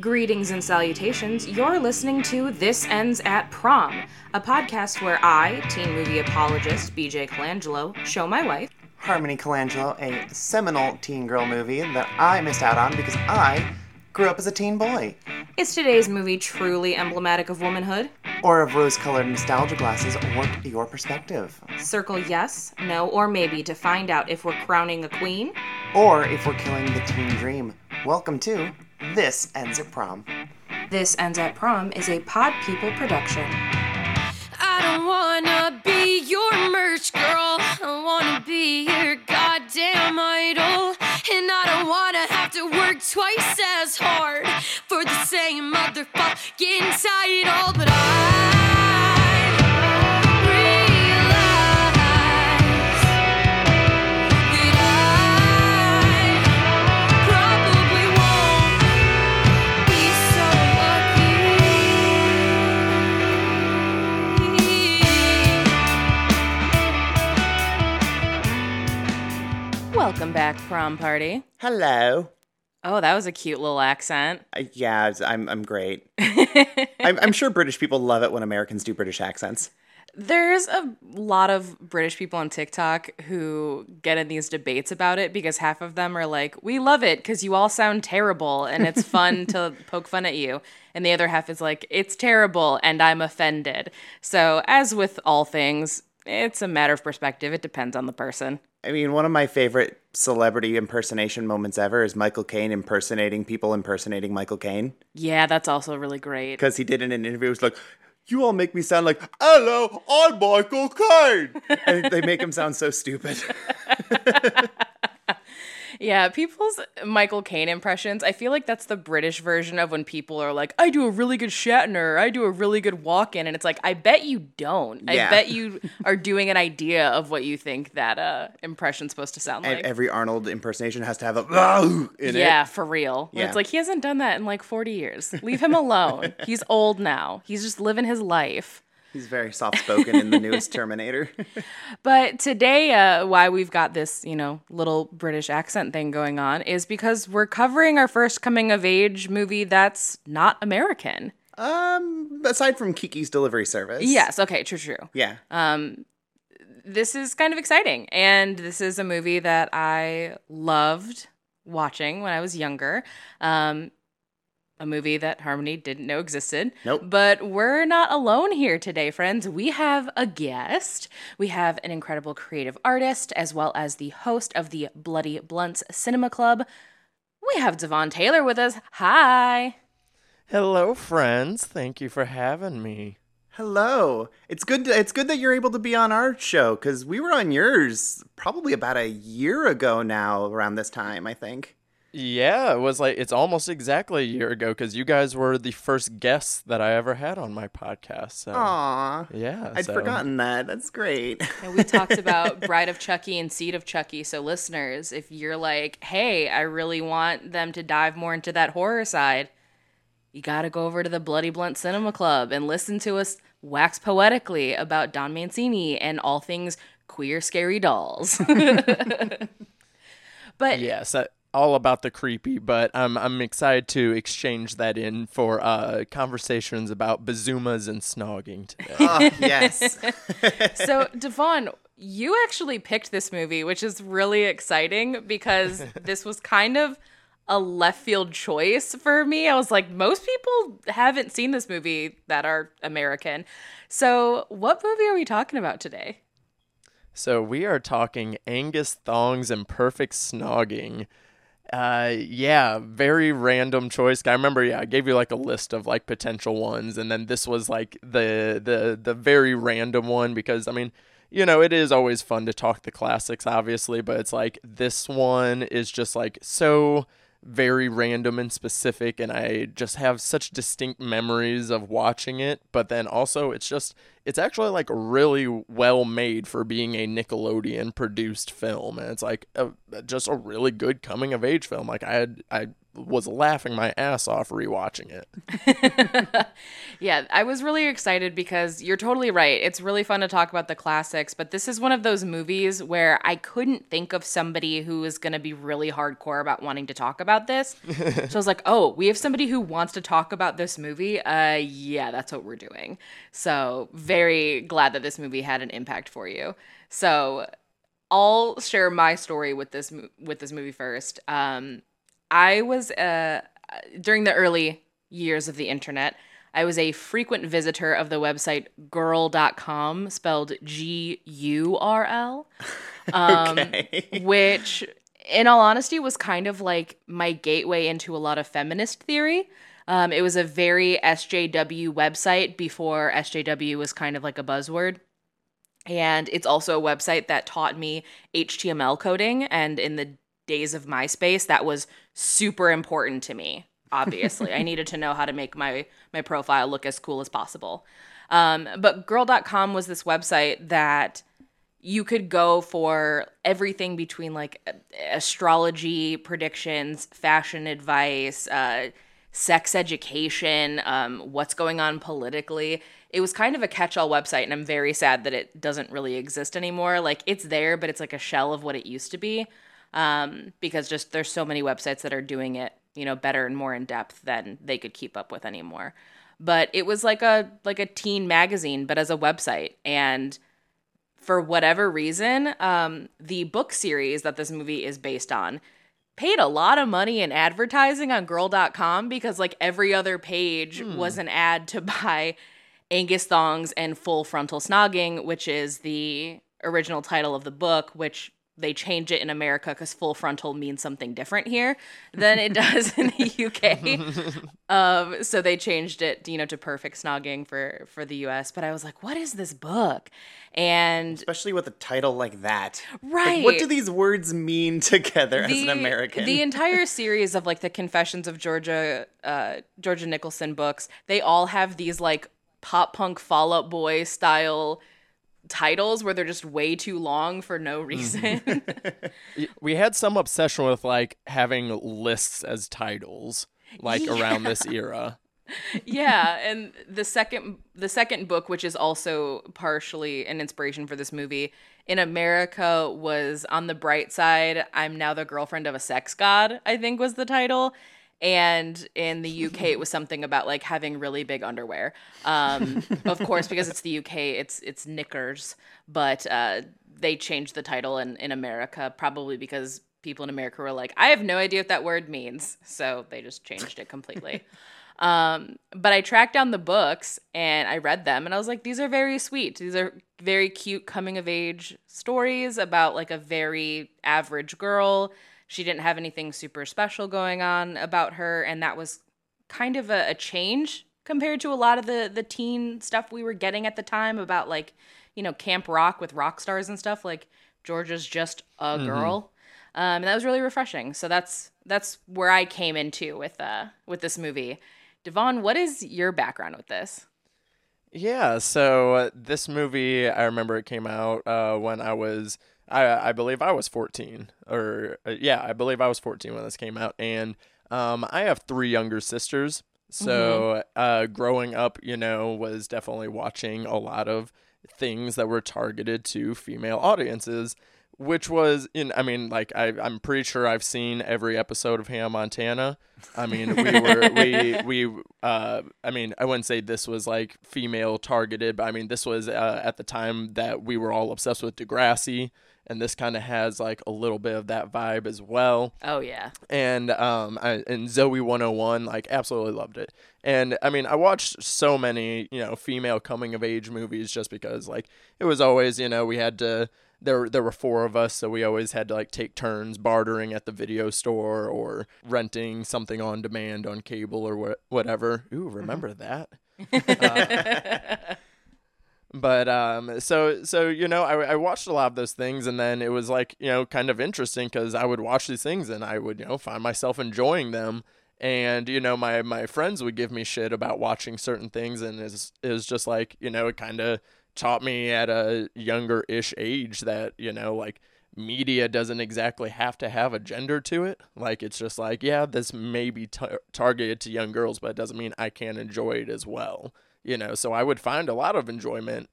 Greetings and salutations. You're listening to This Ends at Prom, a podcast where I, teen movie apologist BJ Colangelo, show my wife, Harmony Colangelo, a seminal teen girl movie that I missed out on because I grew up as a teen boy. Is today's movie truly emblematic of womanhood? Or of rose colored nostalgia glasses warp your perspective. Circle yes, no, or maybe to find out if we're crowning a queen. Or if we're killing the teen dream. Welcome to This Ends at Prom. This Ends at Prom is a Pod People production. I don't wanna be your merch girl. I wanna be your goddamn idol. And I don't wanna have to work twice as hard for the same motherfucking title. But I back, prom party. Hello. Oh, that was a cute little accent. Uh, yeah, it's- I'm, I'm great. I'm, I'm sure British people love it when Americans do British accents. There's a lot of British people on TikTok who get in these debates about it because half of them are like, "We love it because you all sound terrible and it's fun to poke fun at you," and the other half is like, "It's terrible and I'm offended." So, as with all things, it's a matter of perspective. It depends on the person. I mean, one of my favorite celebrity impersonation moments ever is Michael Caine impersonating people impersonating Michael Caine. Yeah, that's also really great. Because he did in an interview, it was like, you all make me sound like, hello, I'm Michael Caine. and they make him sound so stupid. Yeah, people's Michael Caine impressions, I feel like that's the British version of when people are like, I do a really good Shatner, I do a really good Walken. And it's like, I bet you don't. I bet you are doing an idea of what you think that uh, impression's supposed to sound and like. every Arnold impersonation has to have a in yeah, it. for real. Yeah. It's like, he hasn't done that in like 40 years. Leave him alone. He's old now. He's just living his life. He's very soft spoken in the newest Terminator. But today, uh, why we've got this, you know, little British accent thing going on is because we're covering our first coming of age movie that's not American. um, aside from Kiki's delivery service. Yes, okay, true, true. Yeah. Um, This is kind of exciting. And this is a movie that I loved watching when I was younger. Um, a movie that Harmony didn't know existed. Nope. But we're not alone here today, friends. We have a guest. We have an incredible creative artist, as well as the host of the Bloody Blunts Cinema Club. We have Devon Taylor with us. Hi. Hello, friends. Thank you for having me. Hello. It's good. To, it's good that you're able to be on our show because we were on yours probably about a year ago now, around this time, I think. Yeah, it was like it's almost exactly a year ago because you guys were the first guests that I ever had on my podcast. So Aw. yeah, I'd so- forgotten that. That's great. And we talked about Bride of Chucky and Seed of Chucky. So, listeners, if you're like, hey, I really want them to dive more into that horror side, you got to go over to the Bloody Blunt Cinema Club and listen to us wax poetically about Don Mancini and all things queer, scary dolls. but Yes, I- all about the creepy, but I'm I'm excited to exchange that in for uh, conversations about bazumas and snogging today. oh, yes. so Devon, you actually picked this movie, which is really exciting because this was kind of a left field choice for me. I was like, most people haven't seen this movie that are American. So, what movie are we talking about today? So we are talking Angus thongs and perfect snogging. Uh, yeah, very random choice. I remember, yeah, I gave you like a list of like potential ones, and then this was like the the the very random one because I mean, you know, it is always fun to talk the classics, obviously, but it's like this one is just like so very random and specific and I just have such distinct memories of watching it but then also it's just it's actually like really well made for being a Nickelodeon produced film and it's like a, just a really good coming of age film. Like I had I was laughing my ass off rewatching it. Yeah, I was really excited because you're totally right. It's really fun to talk about the classics, but this is one of those movies where I couldn't think of somebody who is going to be really hardcore about wanting to talk about this. so I was like, "Oh, we have somebody who wants to talk about this movie." Uh yeah, that's what we're doing. So, very glad that this movie had an impact for you. So, I'll share my story with this with this movie first. Um I was uh during the early years of the internet, I was a frequent visitor of the website girl.com, spelled G U R L, um, Okay. which, in all honesty, was kind of like my gateway into a lot of feminist theory. Um, it was a very SJW website before SJW was kind of like a buzzword. And it's also a website that taught me HTML coding. And in the days of MySpace, that was super important to me. Obviously, I needed to know how to make my my profile look as cool as possible. Um, but girl.com was this website that you could go for everything between like astrology predictions, fashion advice, uh, sex education, um, what's going on politically. It was kind of a catch all website, and I'm very sad that it doesn't really exist anymore. Like, it's there, but it's like a shell of what it used to be um, because just there's so many websites that are doing it, you know, better and more in depth than they could keep up with anymore. But it was like a like a teen magazine, but as a website, and for whatever reason, um, the book series that this movie is based on paid a lot of money in advertising on girl.com because like every other page was an ad to buy Angus thongs and full frontal snogging, which is the original title of the book, which they change it in America because full frontal means something different here than it does in the UK. um, so they changed it, you know, to perfect snogging for for the US. But I was like, what is this book? And Especially with a title like that. right, Like, what do these words mean together as an American? The entire series of like the Confessions of Georgia, uh, Georgia Nicolson books, they all have these like pop punk Fall Out Boy style titles where they're just way too long for no mm-hmm. reason. Y- We had some obsession with like having lists as titles, like around this era. yeah, and the second the second book, which is also partially an inspiration for this movie, in America was on the bright side. I'm now the girlfriend of a sex god. I think was the title. And in the UK, it was something about like having really big underwear. Um, of course, because it's the UK, it's it's knickers. But uh, they changed the title in in America probably because people in America were like, I have no idea what that word means, so they just changed it completely. Um, but I tracked down the books and I read them and I was like, these are very sweet. These are very cute coming of age stories about like a very average girl. She didn't have anything super special going on about her, and that was kind of a, a change compared to a lot of the the teen stuff we were getting at the time about like, you know, camp rock with rock stars and stuff. Like Georgia's just a girl. Um, and that was really refreshing. So that's that's where I came into with uh with this movie. Devon, what is your background with this? Yeah, so uh, this movie, I remember it came out uh, when I was, I, I believe I was 14, or uh, yeah, I believe I was 14 when this came out, and um, I have three younger sisters, so uh, growing up, you know, was definitely watching a lot of things that were targeted to female audiences. Which was in, I mean, like I, I'm pretty sure I've seen every episode of Hannah Montana. I mean, we were, we, we, uh, I mean, I wouldn't say this was like female targeted, but I mean, this was uh, at the time that we were all obsessed with Degrassi, and this kind of has like a little bit of that vibe as well Oh yeah. and um I, and Zoe 101 like absolutely loved it. And I mean, I watched so many, you know, female coming of age movies just because like it was always, you know, we had to there there were four of us, so we always had to like take turns bartering at the video store or renting something on demand on cable or wha- whatever. Ooh, remember that? Uh, but um so so you know I, I watched a lot of those things and then it was like you know kind of interesting because i would watch these things and i would you know find myself enjoying them and you know my my friends would give me shit about watching certain things and it was just like you know it kind of taught me at a younger ish age that you know like media doesn't exactly have to have a gender to it. Like it's just like, yeah, this may be tar- targeted to young girls, but it doesn't mean I can't enjoy it as well. You know, so I would find a lot of enjoyment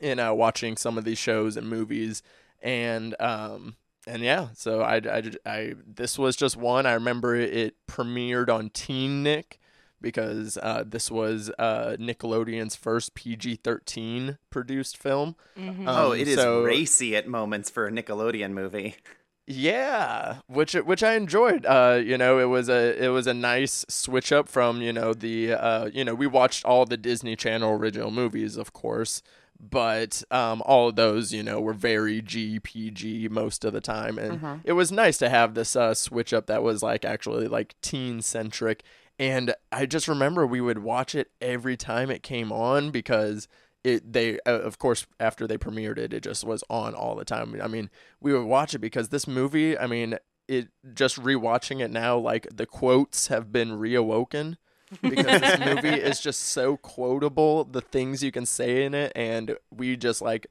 in uh, watching some of these shows and movies, and um, and yeah, so I, I, I this was just one. I remember it premiered on Teen Nick because uh, this was uh, Nickelodeon's first PG 13 produced film. Mm-hmm. oh, Um, it is so- racy at moments for a Nickelodeon movie. Yeah, which which I enjoyed. Uh, you know, it was a it was a nice switch up from you know the uh you know we watched all the Disney Channel original movies, of course, but um all of those you know were very GPG most of the time, and it was nice to have this uh switch up that was like actually like teen centric. And I just remember we would watch it every time it came on because it they uh, of course after they premiered it it just was on all the time i mean we would watch it because this movie i mean it just rewatching it now like the quotes have been reawoken because this movie is just so quotable the things you can say in it and we just like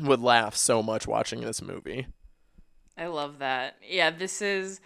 would laugh so much watching this movie I love that. Yeah, this is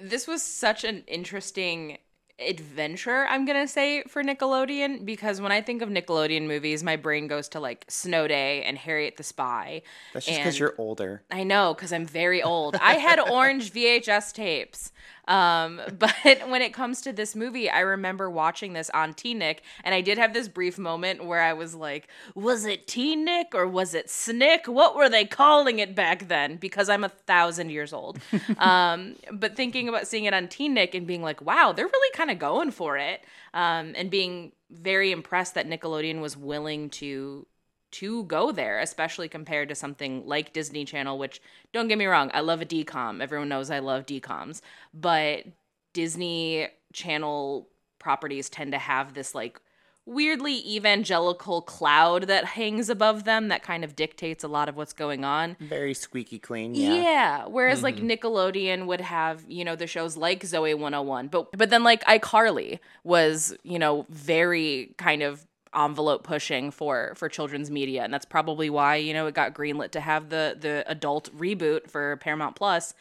this was such an interesting adventure, I'm going to say for Nickelodeon because when I think of Nickelodeon movies, my brain goes to like Snow Day and Harriet the Spy. That's just because you're older. I know because I'm very old. I had orange VHS tapes. Um, but when it comes to this movie, I remember watching this on Teen Nick, and I did have this brief moment where I was like, was it Teen Nick or was it Snick? What were they calling it back then? Because I'm a thousand years old. um, but thinking about seeing it on Teen Nick and being like, wow, they're really kind of going for it. Um, and being very impressed that Nickelodeon was willing to to go there, especially compared to something like Disney Channel, which don't get me wrong, I love a DCOM. Everyone knows I love DCOMs. But Disney Channel properties tend to have this like weirdly evangelical cloud that hangs above them that kind of dictates a lot of what's going on. Very squeaky clean. Yeah. Yeah. Whereas like mm-hmm. Nickelodeon would have, you know, the shows like Zoe 101. But but then like iCarly was, you know, very kind of envelope pushing for for children's media. And that's probably why, you know, it got greenlit to have the the adult reboot for Paramount Plus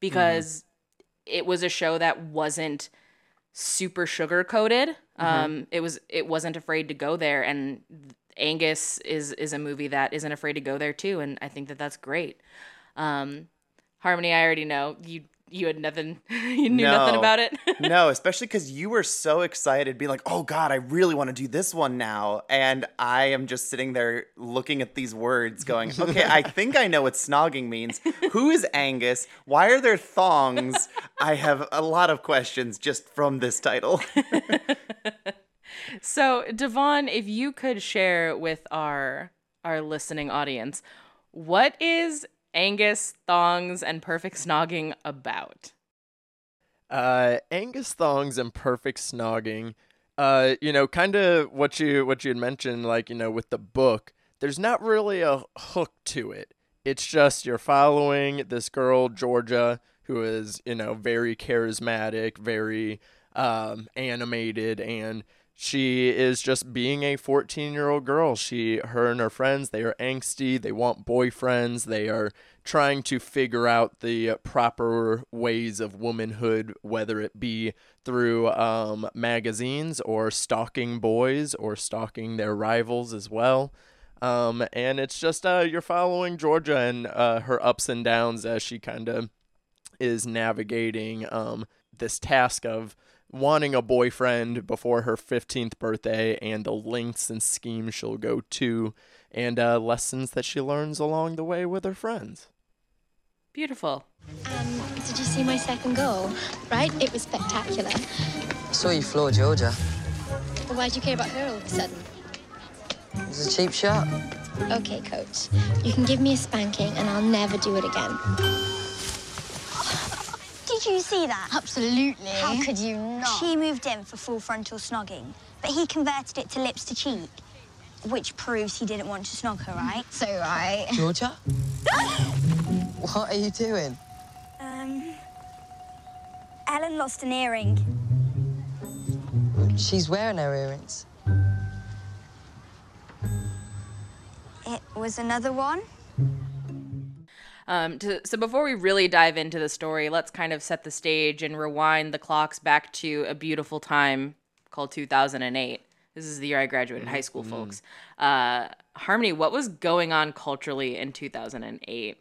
because it was a show that wasn't super sugar coated. Um it was it wasn't afraid to go there and Angus is is a movie that isn't afraid to go there too and I think that that's great. Um Harmony, I already know you you had nothing you knew nothing about it. no, especially because you were so excited, being like, "Oh God, I really want to do this one now," and I am just sitting there looking at these words, going, "Okay, I think I know what snogging means. Who is Angus? Why are there thongs?" I have a lot of questions just from this title. So, Devon, if you could share with our our listening audience, what is Angus thongs and perfect snogging about? Uh, Angus thongs and perfect snogging. Uh, you know, kind of what you what you had mentioned, like you know, with the book. There's not really a hook to it. It's just you're following this girl Georgia who is you know very charismatic, very um, animated, and she is just being a 14 year old girl. She, her and her friends, they are angsty. They want boyfriends. They are trying to figure out the proper ways of womanhood, whether it be through um, magazines or stalking boys or stalking their rivals as well. Um, and it's just uh, you're following Georgia and uh, her ups and downs as she kind of is navigating um, this task of wanting a boyfriend before her 15th birthday and the lengths and schemes she'll go to and uh, lessons that she learns along the way with her friends. Beautiful. Um, did you see my second goal? Right? It was spectacular. I saw you floor Georgia. But why'd you care about her all of a sudden? It was a cheap shot. Okay, coach. You can give me a spanking and I'll never do it again. Did you see that? Absolutely. How could you not? She moved in for full frontal snogging, but he converted it to lips to cheek, which proves he didn't want to snog her, right? So right. Georgia? what are you doing? Um, Ellen lost an earring. She's wearing her earrings. It was another one. Um, to, so before we really dive into the story, let's kind of set the stage and rewind the clocks back to a beautiful time called 2008. This is the year I graduated high school, folks. Uh, Harmony, what was going on culturally in 2008?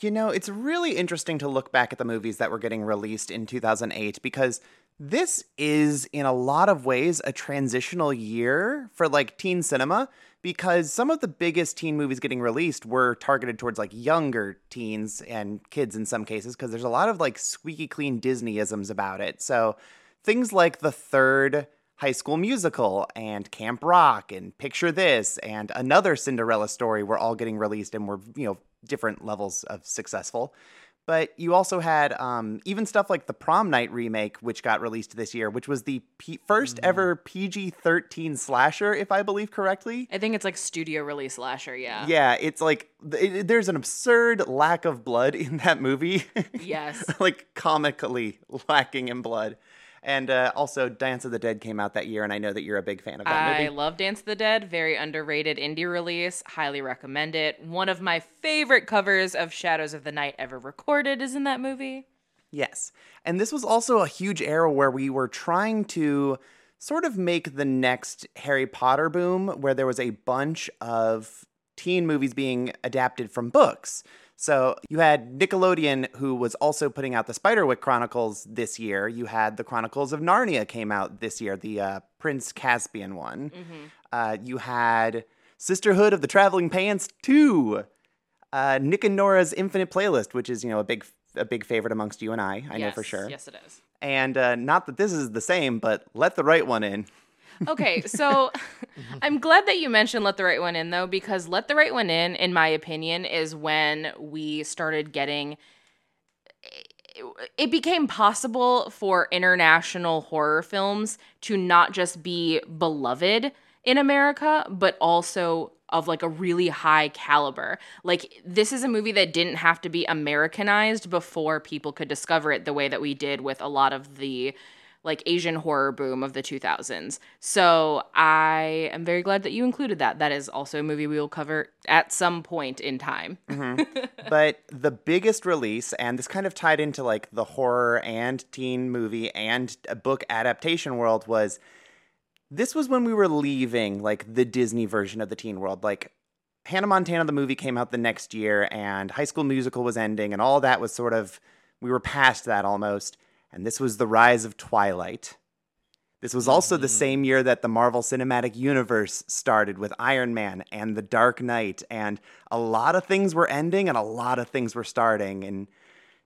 You know, it's really interesting to look back at the movies that were getting released in 2008 because this is, in a lot of ways, a transitional year for like teen cinema because some of the biggest teen movies getting released were targeted towards like younger teens and kids in some cases because there's a lot of like squeaky clean Disneyisms about it. So things like the third High School Musical and Camp Rock and Picture This and another Cinderella story were all getting released and were, you know, different levels of successful. But you also had um, even stuff like the Prom Night remake, which got released this year, which was the P- first ever PG 13 slasher, if I believe correctly. I think it's like studio release slasher, yeah. Yeah, it's like it, there's an absurd lack of blood in that movie. Yes. like comically lacking in blood. And uh, also, Dance of the Dead came out that year, and I know that you're a big fan of that I movie. love Dance of the Dead. Very underrated indie release. Highly recommend it. One of my favorite covers of Shadows of the Night ever recorded is in that movie. Yes. And this was also a huge era where we were trying to sort of make the next Harry Potter boom, where there was a bunch of teen movies being adapted from books. So you had Nickelodeon, who was also putting out the Spiderwick Chronicles this year. You had the Chronicles of Narnia came out this year, the uh, Prince Caspian one. Uh, you had Sisterhood of the Traveling Pants 2 uh, Nick and Nora's Infinite Playlist, which is you know a big a big favorite amongst you and I. I know for sure. Yes, it is. And uh, not that this is the same, but let the right one in. Okay, so I'm glad that you mentioned Let the Right One In, though, because Let the Right One In, in my opinion, is when we started getting. It became possible for international horror films to not just be beloved in America, but also of like a really high caliber. Like, this is a movie that didn't have to be Americanized before people could discover it the way that we did with a lot of the like Asian horror boom of the 2000s. So I am very glad that you included that. That is also a movie we will cover at some point in time. Mm-hmm. but the biggest release, and this kind of tied into like the horror and teen movie and book adaptation world, was this was when we were leaving like the Disney version of the teen world. Like Hannah Montana, the movie came out the next year, and High School Musical was ending, and all that was sort of, we were past that almost. And this was the rise of Twilight. This was also the mm-hmm. same year that the Marvel Cinematic Universe started with Iron Man and The Dark Knight, and a lot of things were ending and a lot of things were starting. And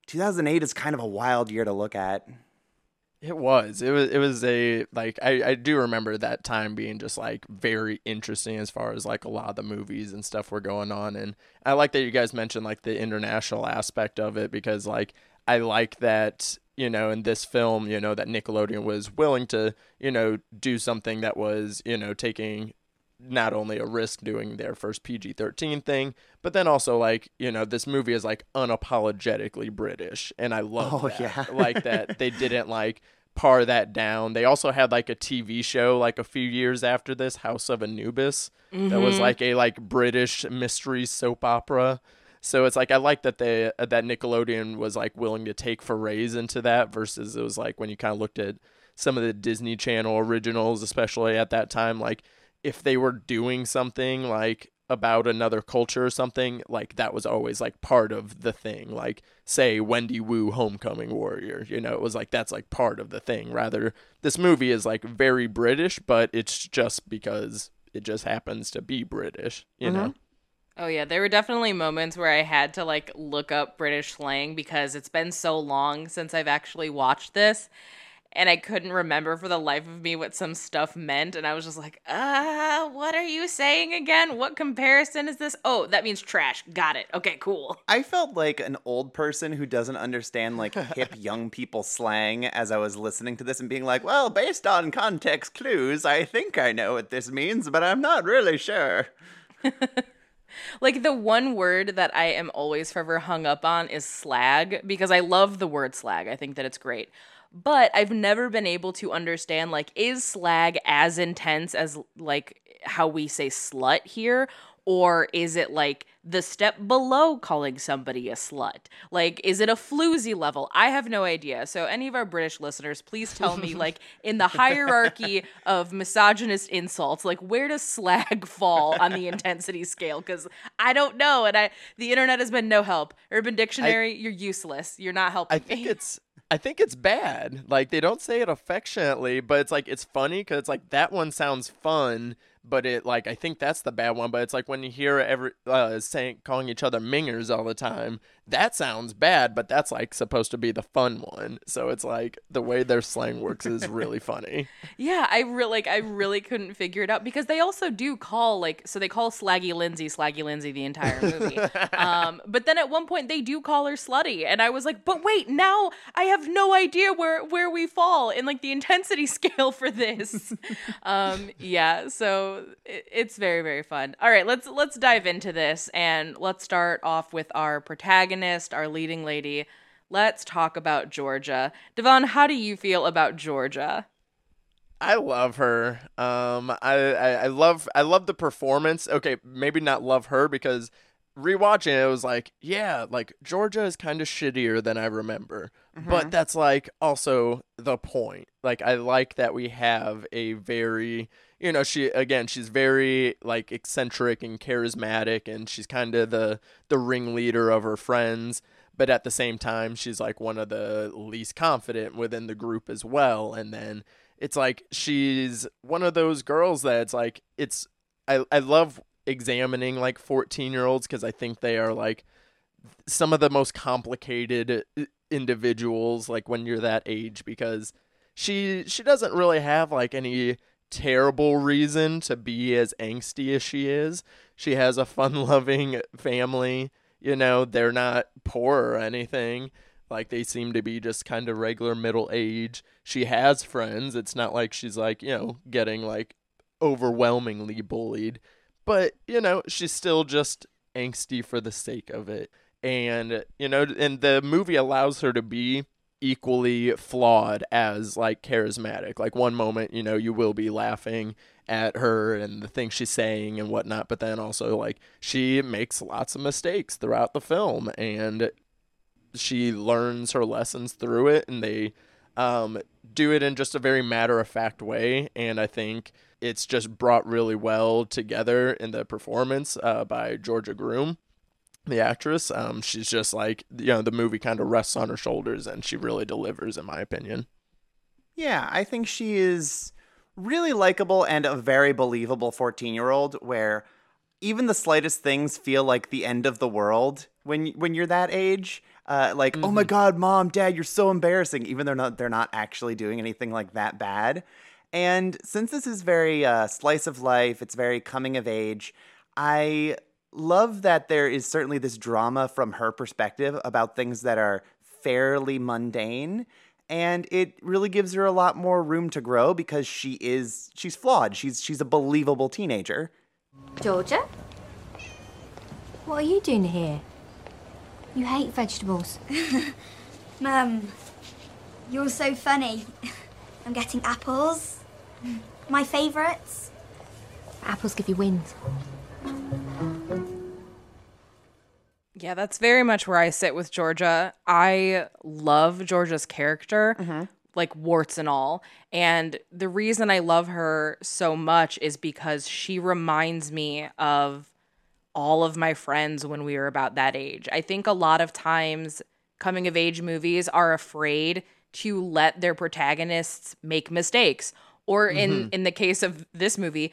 2008 is kind of a wild year to look at. It was. It was. It was a like. I I do remember that time being just like very interesting as far as like a lot of the movies and stuff were going on, and I like that you guys mentioned like the international aspect of it because like I like that you know in this film you know that Nickelodeon was willing to you know do something that was you know taking not only a risk doing their first PG 13 thing, but then also, like, you know, this movie is like unapologetically British. And I love Oh, that. yeah. like that they didn't like pare that down. They also had like a TV show like a few years after this, House of Anubis, that was mm-hmm. like a like British mystery soap opera. So it's like I like that they uh, that Nickelodeon was like willing to take forays into that versus it was like when you kind of looked at some of the Disney Channel originals, especially at that time, like if they were doing something like about another culture or something, like that was always like part of the thing. Like say Wendy Wu Homecoming Warrior, you know, it was like that's like part of the thing. Rather this movie is like very British, but it's just because it just happens to be British, you know. Oh yeah, there were definitely moments where I had to like look up British slang because it's been so long since I've actually watched this and I couldn't remember for the life of me what some stuff meant and I was just like, "Uh, what are you saying again? What comparison is this? Oh, that means trash. Got it. Okay, cool." I felt like an old person who doesn't understand like hip young people slang as I was listening to this and being like, well, based on context clues, I think I know what this means, but I'm not really sure. Like the one word that I am always forever hung up on is slag because I love the word slag. I think that it's great. But I've never been able to understand like is slag as intense as like how we say slut here or is it like the step below calling somebody a slut? Like, is it a floozy level? I have no idea. So, any of our British listeners, please tell me, like, in the hierarchy of misogynist insults, like, where does slag fall on the intensity scale? Because I don't know, and I the internet has been no help. Urban Dictionary, you're useless. You're not helping I think me. it's I think it's bad. Like they don't say it affectionately, but it's like it's funny because it's like that one sounds fun, but it like I think that's the bad one. But it's like when you hear every uh, saying calling each other mingers all the time, that sounds bad, but that's like supposed to be the fun one. So it's like the way their slang works is really funny. Yeah, I really like I really couldn't figure it out because they also do call like so they call Slaggy Lindsay Slaggy Lindsay the entire movie. um, but then at one point they do call her slutty, and I was like, but wait, now I have no idea where where we fall in like the intensity scale for this. um, yeah, so it, it's very very fun. All right, let's let's dive into this and let's start off with our protagonist, our leading lady. Let's talk about Georgia. Devon, how do you feel about Georgia? I love her. Um, I, I I love I love the performance. Okay, maybe not love her because rewatching it, it was like, yeah, like Georgia is kind of shittier than I remember. But that's like also the point. Like I like that we have a very, you know, she again, she's very like eccentric and charismatic and she's kind of the the ringleader of her friends, but at the same time she's like one of the least confident within the group as well and then it's like she's one of those girls that it's like it's I I love examining like 14 year olds because I think they are like some of the most complicated uh, individuals like when you're that age because she she doesn't really have like any terrible reason to be as angsty as she is. She has a fun-loving family, you know, they're not poor or anything. Like they seem to be just kind of regular middle age. She has friends. It's not like she's like, you know, getting like overwhelmingly bullied. But, you know, she's still just angsty for the sake of it. And, you know, and the movie allows her to be equally flawed as like charismatic. Like one moment, you know, you will be laughing at her and the things she's saying and whatnot, but then also like she makes lots of mistakes throughout the film and she learns her lessons through it and they um, do it in just a very matter of fact way and i think it's just brought really well together in the performance uh, by georgia Groome the actress um, she's just like you know the movie kind of rests on her shoulders and she really delivers in my opinion Yeah, I think she is really likable and a very believable 14 year old where even the slightest things feel like the end of the world when when you're that age. Uh, like, oh my god, mom, dad, you're so embarrassing, even though not they're not actually doing anything like that bad. And since this is very uh, slice of life, it's very coming of age. I love that there is certainly this drama from her perspective about things that are fairly mundane and it really gives her a lot more room to grow because she is she's flawed she's she's a believable teenager Georgia? What are you doing here? You hate vegetables. Mum, you're so funny. I'm getting apples. My favourites. Apples give you wings. Yeah, that's very much where I sit with Georgia. I love Georgia's character, mm-hmm. like warts and all. And the reason I love her so much is because she reminds me of all of my friends when we were about that age. I think a lot of times coming of age movies are afraid to let their protagonists make mistakes or in mm-hmm. in the case of this movie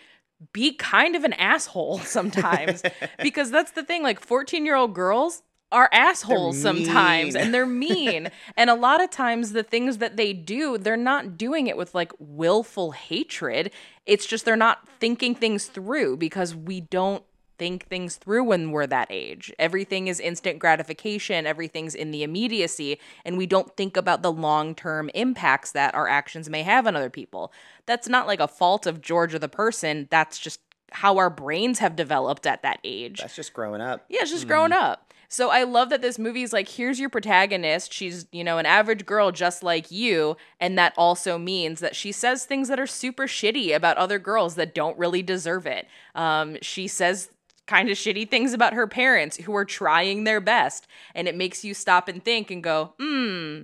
be kind of an asshole sometimes. Because that's the thing like 14 year old girls are assholes sometimes and they're mean. And a lot of times the things that they do they're not doing it with like willful hatred. It's just they're not thinking things through because we don't think things through when we're that age. Everything is instant gratification, everything's in the immediacy, and we don't think about the long term impacts that our actions may have on other people. That's not like a fault of George or the person, that's just how our brains have developed at that age. that's just growing up Yeah, it's just growing up. So I love that this movie is like, here's your protagonist. She's, you know, an average girl just like you. And that also means that she says things that are super shitty about other girls that don't really deserve it. Um, she says kind of shitty things about her parents who are trying their best. And it makes you stop and think and go, hmm,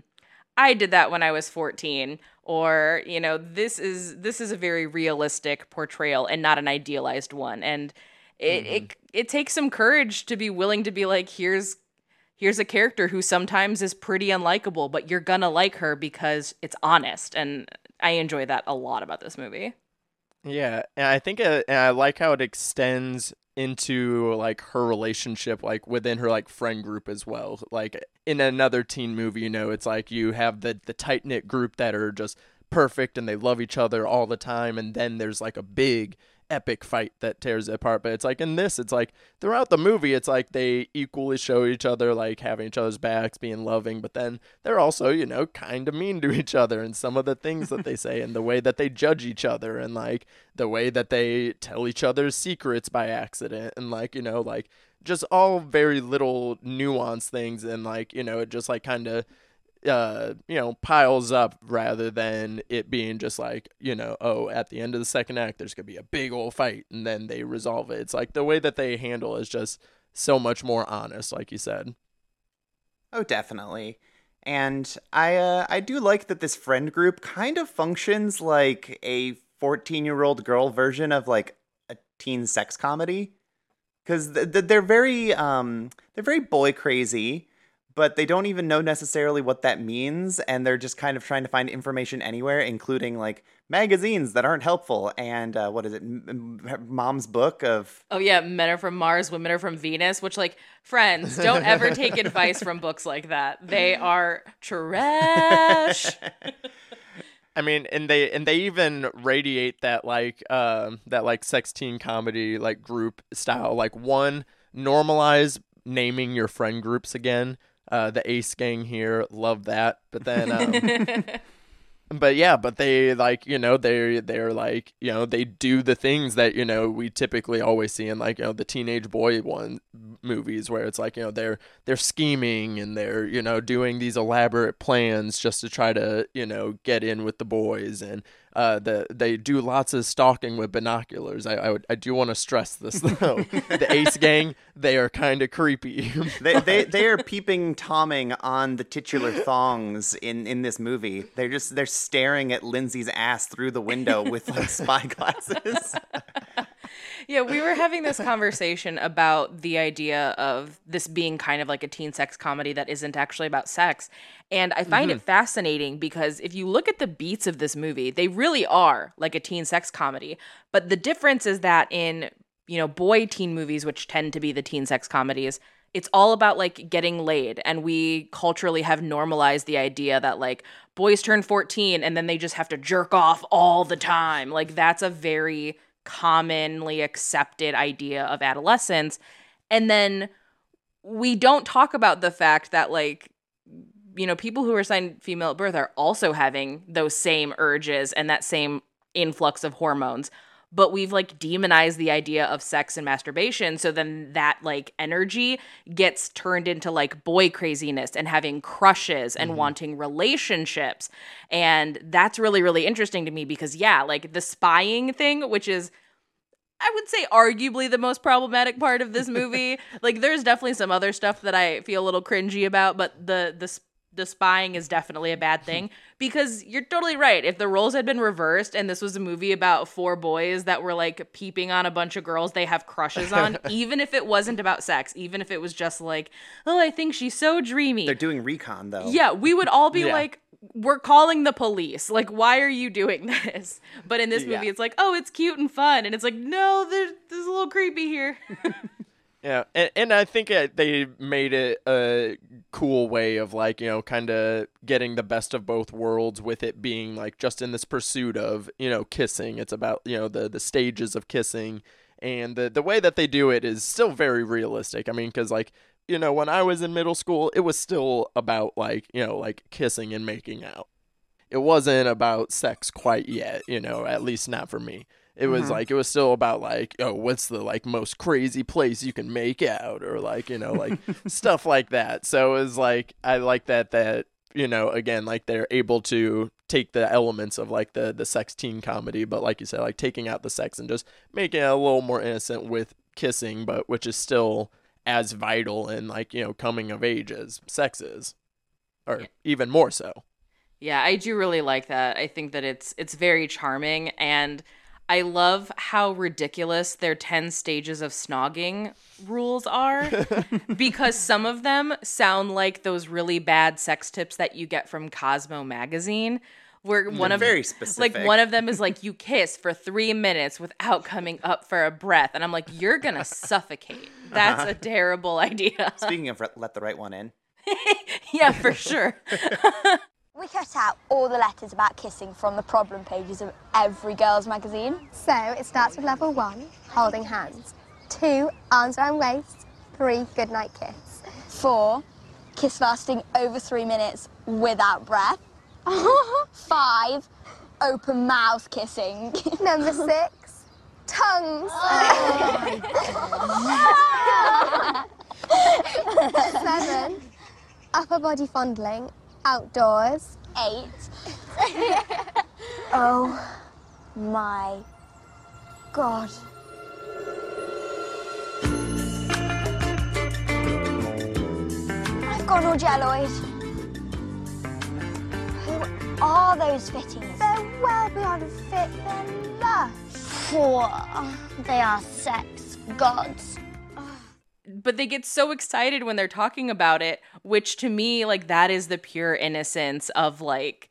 I did that when I was 14 or you know this is this is a very realistic portrayal and not an idealized one and it mm-hmm. it, it takes some courage to be willing to be like here's here's a character who sometimes is pretty unlikable but you're gonna like her because it's honest and I enjoy that a lot about this movie. Yeah, and I think uh, and I like how it extends into like her relationship like within her like friend group as well like in another teen movie you know it's like you have the the tight knit group that are just perfect and they love each other all the time and then there's like a big epic fight that tears it apart. But it's like in this, it's like throughout the movie, it's like they equally show each other like having each other's backs, being loving, but then they're also, you know, kind of mean to each other and some of the things that they say and the way that they judge each other and like the way that they tell each other's secrets by accident and like, you know, like just all very little nuanced things and like, you know, it just like kind of uh, you know, piles up rather than it being just like, you know, oh, at the end of the second act, there's going to be a big old fight and then they resolve it. It's like the way that they handle is just so much more honest, like you said. Oh, definitely. And I, uh, I do like that this friend group kind of functions like a 14 year old girl version of like a teen sex comedy. Because th- th- they're very, um, they're very boy crazy but they don't even know necessarily what that means and they're just kind of trying to find information anywhere including like magazines that aren't helpful and uh, what is it M- mom's book of oh yeah men are from mars women are from venus which like friends don't ever take advice from books like that. They are trash. I mean, and they and they even radiate that like uh, that like sex teen comedy like group style. Like one, normalize naming your friend groups again uh, the Ace Gang here, love that. But then, um, but yeah, but they like you know they they're like you know they do the things that you know we typically always see in like you know the teenage boy one movies where it's like you know they're they're scheming and they're you know doing these elaborate plans just to try to you know get in with the boys and uh, the they do lots of stalking with binoculars. I I, would, I do want to stress this though. the Ace Gang they are kind of creepy. they, they they are peeping tomming on the titular thongs in in this movie. They're just they're staring at Lindsay's ass through the window with like spy glasses. yeah, we were having this conversation about the idea of this being kind of like a teen sex comedy that isn't actually about sex. And I find mm-hmm. it fascinating because if you look at the beats of this movie, they really are like a teen sex comedy. But the difference is that in, you know, boy teen movies, which tend to be the teen sex comedies, it's all about like getting laid and we culturally have normalized the idea that like boys turn 14 and then they just have to jerk off all the time like that's a very commonly accepted idea of adolescence. And then we don't talk about the fact that, like, you know, people who are assigned female at birth are also having those same urges and that same influx of hormones but we've like demonized the idea of sex and masturbation so then that like energy gets turned into like boy craziness and having crushes and mm-hmm. wanting relationships and that's really really interesting to me because yeah like the spying thing which is I would say arguably the most problematic part of this movie. like there's definitely some other stuff that I feel a little cringy about, but the the the spying is definitely a bad thing because you're totally right. If the roles had been reversed and this was a movie about four boys that were like peeping on a bunch of girls they have crushes on, even if it wasn't about sex, even if it was just like, oh, I think she's so dreamy. They're doing recon though. Yeah, we would all be yeah. like, we're calling the police. Like, why are you doing this? But in this movie, yeah. it's like, oh, it's cute and fun. And it's like, no, there's, there's a little creepy here. Yeah, and, and I think it, they made it a cool way of like you know kind of getting the best of both worlds with it being like just in this pursuit of you know kissing. It's about you know the the stages of kissing, and the the way that they do it is still very realistic. I mean, because like you know when I was in middle school, it was still about like you know like kissing and making out. It wasn't about sex quite yet, you know, at least not for me. It was mm-hmm. like it was still about like oh what's the like most crazy place you can make out or like you know like stuff like that. So it was like I like that that you know, again, like they're able to take the elements of like the the sex teen comedy, but like you said, like taking out the sex and just making it a little more innocent with kissing, but which is still as vital and like you know coming of age as sex is, or even more so. Yeah, I do really like that. I think that it's it's very charming and I love how ridiculous their 10 stages of snogging rules are because some of them sound like those really bad sex tips that you get from Cosmo magazine where mm, one of very specific. like one of them is like you kiss for 3 minutes without coming up for a breath and I'm like you're going to suffocate. Uh-huh. That's a terrible idea. Speaking of let the right one in. yeah, for sure. We cut out all the letters about kissing from the problem pages of every girl's magazine. So it starts with level one, holding hands. Two, arms around waist. Three, goodnight kiss. Four, kiss lasting over three minutes without breath. Five, open mouth kissing. Number six, tongues. Seven, upper body fondling, outdoors. Eight. oh my god. I've got all jelloid. Who are those fittings? They're well beyond fit, they're lush. Poor. They are sex gods. But they get so excited when they're talking about it which to me like that is the pure innocence of like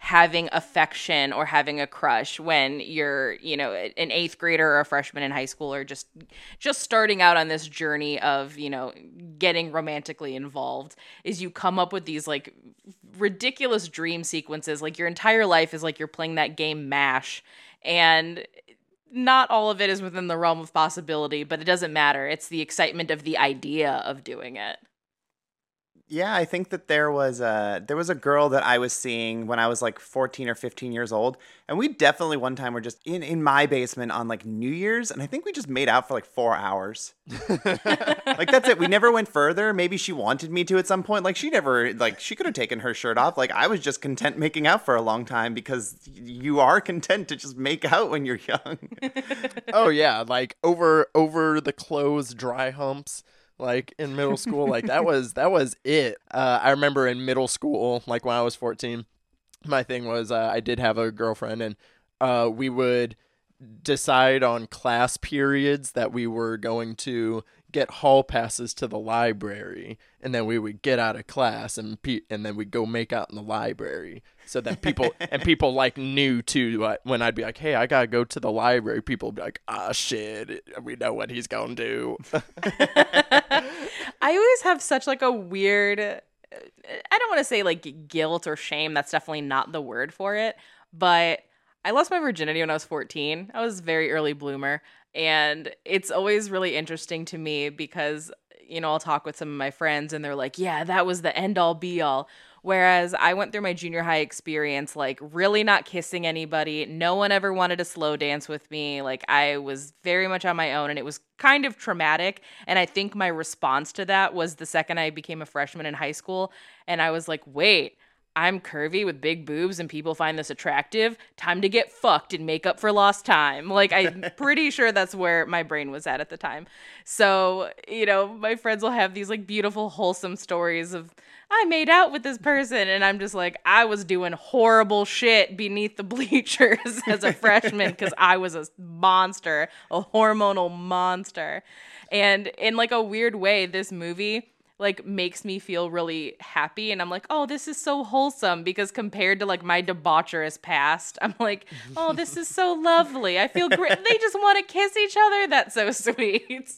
having affection or having a crush when you're you know an eighth grader or a freshman in high school or just just starting out on this journey of you know getting romantically involved is you come up with these like ridiculous dream sequences. Like your entire life is like you're playing that game mash. And not all of it is within the realm of possibility, but it doesn't matter. It's the excitement of the idea of doing it. Yeah, I think that there was a there was a girl that I was seeing when I was like 14 or 15 years old, and we definitely one time were just in in my basement on like New Year's, and I think we just made out for like 4 hours. like that's it. We never went further. Maybe she wanted me to at some point. Like she never like she could have taken her shirt off. Like I was just content making out for a long time because you are content to just make out when you're young. oh yeah, like over over the clothes dry humps like in middle school like that was that was it. Uh, i remember in middle school like when i was 14 my thing was uh, i did have a girlfriend and uh, we would decide on class periods that we were going to get hall passes to the library and then we would get out of class and pe- and then we'd go make out in the library so that people and people like knew too uh, when I'd be like hey I got to go to the library people would be like ah shit we know what he's going to do I always have such like a weird I don't want to say like guilt or shame, that's definitely not the word for it, but I lost my virginity when I was 14. I was a very early bloomer, and it's always really interesting to me because you know, I'll talk with some of my friends and they're like, "Yeah, that was the end all be all." Whereas I went through my junior high experience like really not kissing anybody. No one ever wanted to slow dance with me. Like I was very much on my own and it was kind of traumatic. And I think my response to that was the second I became a freshman in high school and I was like, wait, I'm curvy with big boobs and people find this attractive. Time to get fucked and make up for lost time. Like, I'm pretty sure that's where my brain was at at the time. So, you know, my friends will have these like beautiful, wholesome stories of, I made out with this person. And I'm just like, I was doing horrible shit beneath the bleachers as a freshman because I was a monster, a hormonal monster. And in like a weird way, this movie like makes me feel really happy and I'm like, "Oh, this is so wholesome" because compared to like my debaucherous past, I'm like, "Oh, this is so lovely. I feel great. they just want to kiss each other. That's so sweet."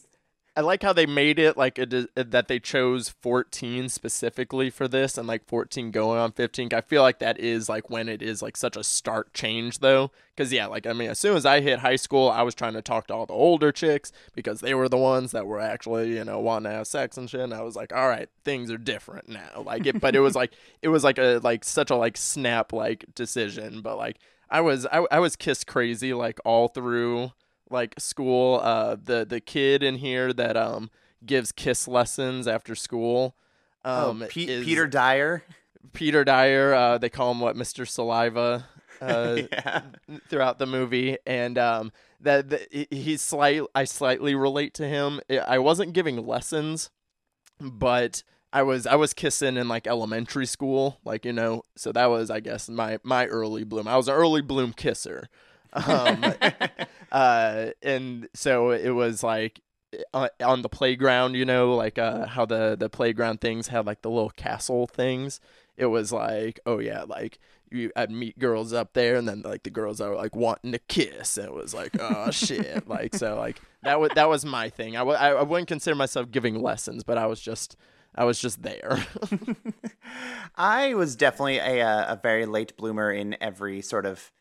I like how they made it like a, uh, that they chose 14 specifically for this and like 14 going on 15. I feel like that is like when it is like such a stark change though. Cause yeah, like I mean, as soon as I hit high school, I was trying to talk to all the older chicks because they were the ones that were actually, you know, wanting to have sex and shit. And I was like, all right, things are different now. Like it, but it was like, it was like a, like such a like snap like decision. But like, I was, I, I was kiss crazy like all through like school. Uh, the the kid in here that um gives kiss lessons after school. Um, oh, is- Peter Dyer. Peter Dyer, uh, they call him what, Mr. Saliva, uh, Yeah. throughout the movie, and um, that, that he's slight. I slightly relate to him. I- I wasn't giving lessons, but I was I was kissing in like elementary school, like you know. So that was, I guess, my my early bloom. I was an early bloom kisser, um, uh, and so it was like uh, on the playground, you know, like uh, how the the playground things had like the little castle things. It was like, oh yeah, like you I'd meet girls up there, and then like the girls are like wanting to kiss, and it was like, oh shit, like so like that was that was my thing. I w- I I wouldn't consider myself giving lessons, but I was just I was just there. I was definitely a, uh, a very late bloomer in every sort of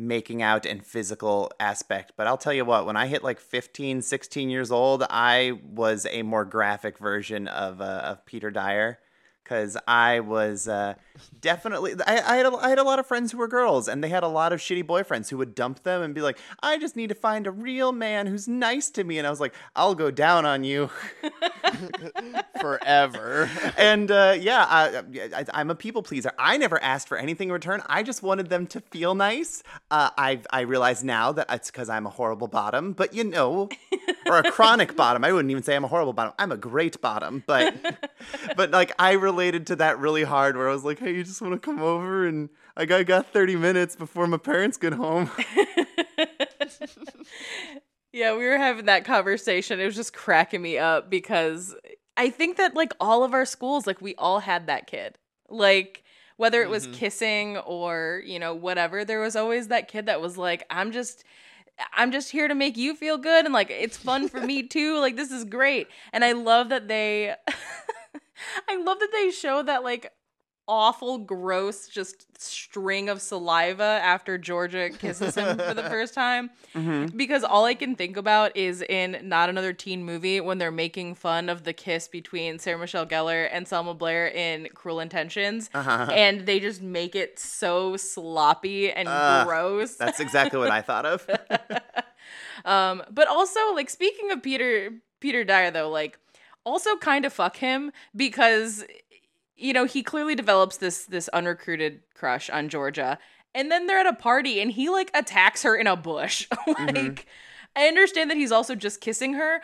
making out and physical aspect. But I'll tell you what, when I hit like 15, 16 years old, I was a more graphic version of, uh, of Peter Dyer. Because I was uh, definitely, I, I, had a, I had a lot of friends who were girls, and they had a lot of shitty boyfriends who would dump them and be like, I just need to find a real man who's nice to me. And I was like, I'll go down on you. Forever. and uh, yeah, I, I, I'm a people pleaser. I never asked for anything in return. I just wanted them to feel nice. Uh, I I realize now that it's because I'm a horrible bottom, but you know, or a chronic bottom. I wouldn't even say I'm a horrible bottom. I'm a great bottom, but but like I related to that really hard. Where I was like, hey, you just want to come over and I got, got 30 minutes before my parents get home. Yeah, we were having that conversation. It was just cracking me up because I think that like all of our schools, like we all had that kid. Like whether it was mm-hmm. kissing or, you know, whatever, there was always that kid that was like, I'm just I'm just here to make you feel good and like it's fun for me too. Like this is great. And I love that they I love that they show that like awful gross just string of saliva after Georgia kisses him for the first time because all I can think about is in not another teen movie when they're making fun of the kiss between Sarah Michelle Gellar and Selma Blair in Cruel Intentions and they just make it so sloppy and Ugh, gross. That's exactly what I thought of. Um, but also like speaking of Peter Peter Dyer though, like also kind of fuck him because you know he clearly develops this this unrecruited crush on Georgia, and then they're at a party and he like attacks her in a bush. Mm-hmm. like I understand that he's also just kissing her.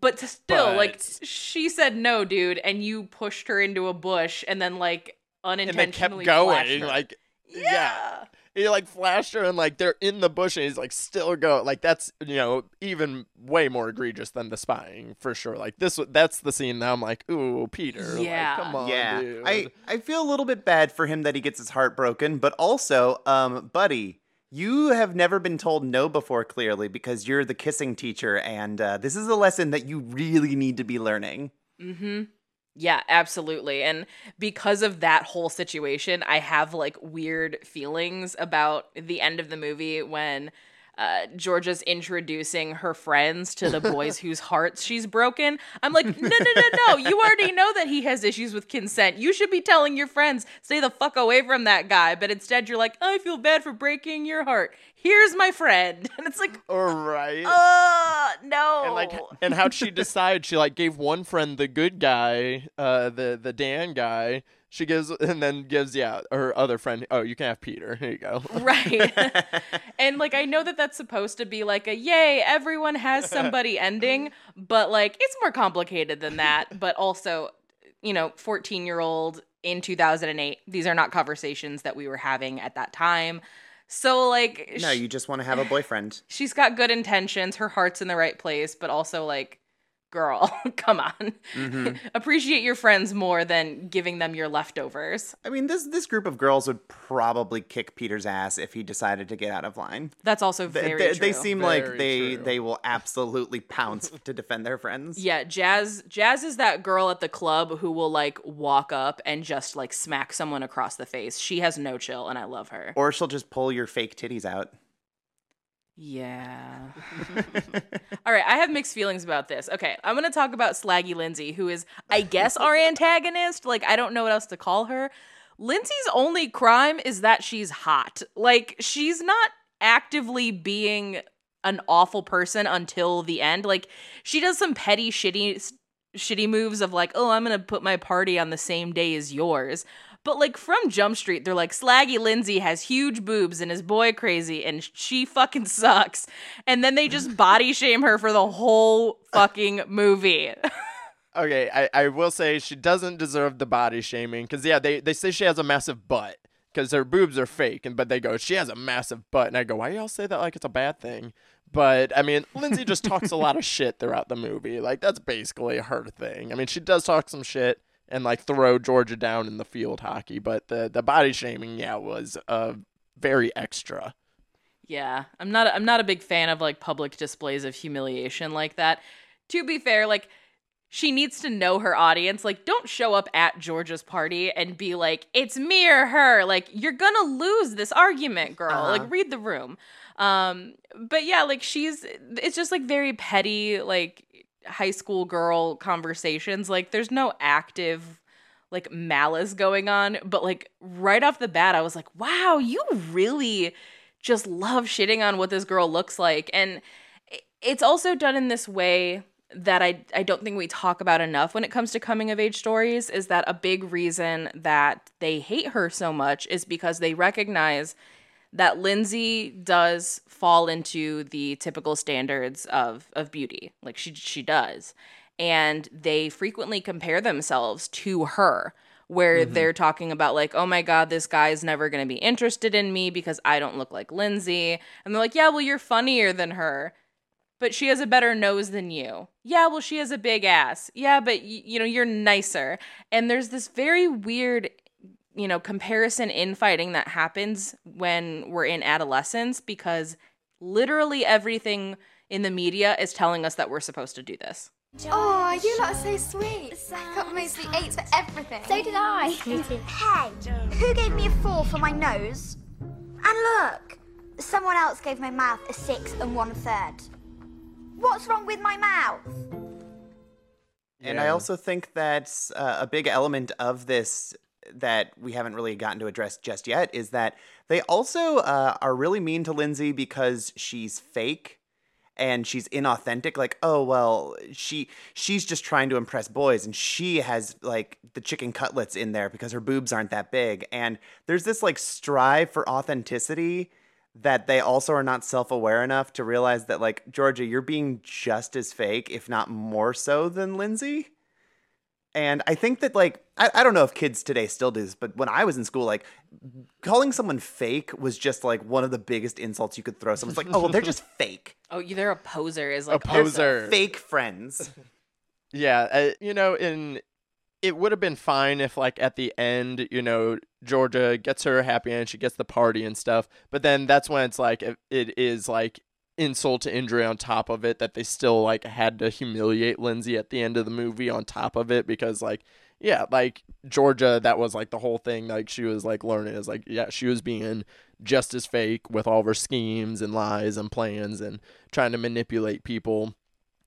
But still, like, she said no, dude, and you pushed her into a bush, and then like and they unintentionally kept going like yeah. He like flashed her and like they're in the bush and he's like still go like that's you know even way more egregious than the spying for sure like this that's the scene that i'm like ooh peter Yeah. like, come on yeah dude. i i feel a little bit bad for him that he gets his heart broken but also um buddy you have never been told no before clearly because you're the kissing teacher and uh, this is a lesson that you really need to be learning Mm-hmm. Yeah, absolutely. And because of that whole situation, I have like weird feelings about the end of the movie when uh, Georgia's introducing her friends to the boys whose hearts she's broken. I'm like, no, no, no, no. You already know that he has issues with consent. You should be telling your friends, stay the fuck away from that guy. But instead, you're like, I feel bad for breaking your heart. Here's my friend. And it's like, all right uh, no. and like and how'd she decide she like gave one friend the good guy uh the the dan guy she gives and then gives yeah her other friend oh you can have peter here you go Right. and like I know that that's supposed to be like a yay, everyone has somebody ending, but like it's more complicated than that. But also, you know, 14 year old in 2008, these are not conversations that we were having at that time. So like no sh- you just want to have a boyfriend she's got good intentions, her heart's in the right place, but also like girl, come on. Mm-hmm. Appreciate your friends more than giving them your leftovers. i mean this this group of girls would probably kick peter's ass if he decided to get out of line That's also They- very they, true. they seem like they true. they will absolutely pounce to defend their friends Yeah, Jazz Jazz is that girl at the club who will like walk up and just like smack someone across the face. She has no chill and I love her. or she'll just pull your fake titties out Yeah. All right, I have mixed feelings about this. Okay, I'm going to talk about Slaggy Lindsay, who is I guess our antagonist. Like I don't know what else to call her. Lindsay's only crime is that she's hot. Like she's not actively being an awful person until the end. Like she does some petty shitty shitty moves of like, "Oh, I'm going to put my party on the same day as yours." But like from Jump Street, they're like Slaggy Lindsay has huge boobs and is boy crazy and she fucking sucks. And then they just body shame her for the whole fucking movie. Okay, I, I will say she doesn't deserve the body shaming because yeah, they, they say she has a massive butt because her boobs are fake, and but they go she has a massive butt, and I go why y'all say that like it's a bad thing? But I mean, Lindsay just talks a lot of shit throughout the movie. Like that's basically her thing. I mean, she does talk some shit and like throw Georgia down in the field hockey, but the the body shaming yeah was uh very extra. Yeah, I'm not I'm not a big fan of like public displays of humiliation like that. To be fair, like she needs to know her audience. Like don't show up at Georgia's party and be like it's me or her. Like you're going to lose this argument, girl. Uh-huh. Like read the room. Um but yeah, like she's it's just like very petty like high school girl conversations. Like there's no active like malice going on, but like right off the bat I was like, "Wow, you really just love shitting on what this girl looks like." And it's also done in this way that I I don't think we talk about enough when it comes to coming of age stories is that a big reason that they hate her so much is because they recognize that Lindsay does fall into the typical standards of of beauty. Like she she does. And they frequently compare themselves to her where mm-hmm. they're talking about like, "Oh my god, this guy's never going to be interested in me because I don't look like Lindsay." And they're like, "Yeah, well you're funnier than her." But she has a better nose than you. Yeah, well she has a big ass. Yeah, but y- you know, you're nicer. And there's this very weird you know, comparison infighting that happens when we're in adolescence because literally everything in the media is telling us that we're supposed to do this. Oh, you lot are so sweet. I got mostly eights for everything. So did I. Hey, who gave me a four for my nose? And look, someone else gave my mouth a six and one third. What's wrong with my mouth? And I also think that's uh, a big element of this that we haven't really gotten to address just yet is that they also uh, are really mean to Lindsay because she's fake and she's inauthentic. Like oh well she she's just trying to impress boys and she has like the chicken cutlets in there because her boobs aren't that big. And there's this like strive for authenticity that they also are not self-aware enough to realize that like Georgia you're being just as fake if not more so than Lindsay and I think that like I, I don't know if kids today still do this, but when I was in school, like calling someone fake was just like one of the biggest insults you could throw. Someone's like, "Oh, well, they're just fake, Oh, they're a poser is like A like poser. fake friends." Yeah, uh, you know, in it would have been fine if like at the end, you know, Georgia gets her happy end, she gets the party and stuff. But then that's when it's like it, it is like insult to injury on top of it that they still like had to humiliate Lindsay at the end of the movie on top of it because like yeah, like Georgia that was like the whole thing. Like she was like learning is like yeah, she was being just as fake with all of her schemes and lies and plans and trying to manipulate people.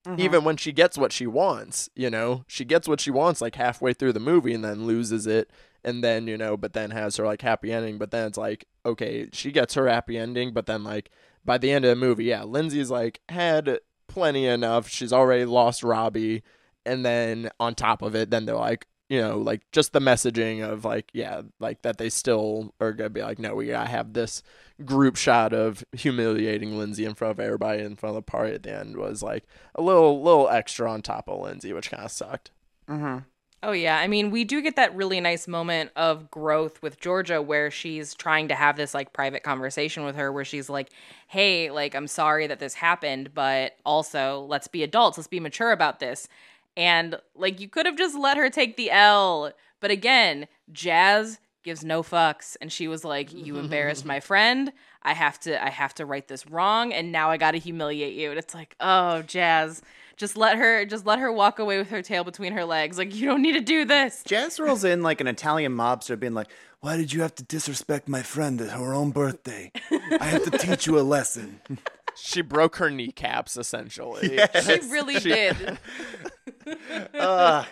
Mm-hmm. Even when she gets what she wants, you know, she gets what she wants like halfway through the movie and then loses it and then, you know, but then has her like happy ending, but then it's like, okay, she gets her happy ending, but then like by the end of the movie, yeah, Lindsay's like had plenty enough. She's already lost Robbie and then on top of it, then they're like, you know, like just the messaging of like, yeah, like that they still are gonna be like, no, we gotta have this group shot of humiliating Lindsay in front of everybody in front of the party at the end was like a little little extra on top of Lindsay, which kind of sucked. Mm-hmm. Oh yeah, I mean, we do get that really nice moment of growth with Georgia where she's trying to have this like private conversation with her where she's like, "Hey, like I'm sorry that this happened, but also let's be adults, let's be mature about this." And like you could have just let her take the L, but again, Jazz gives no fucks and she was like, "You embarrassed my friend. I have to I have to right this wrong and now I got to humiliate you." And it's like, "Oh, Jazz, just let her just let her walk away with her tail between her legs. Like you don't need to do this." Jazz rolls in like an Italian mobster, being like, "Why did you have to disrespect my friend at her own birthday? I have to teach you a lesson." She broke her kneecaps essentially. She really did. Uh,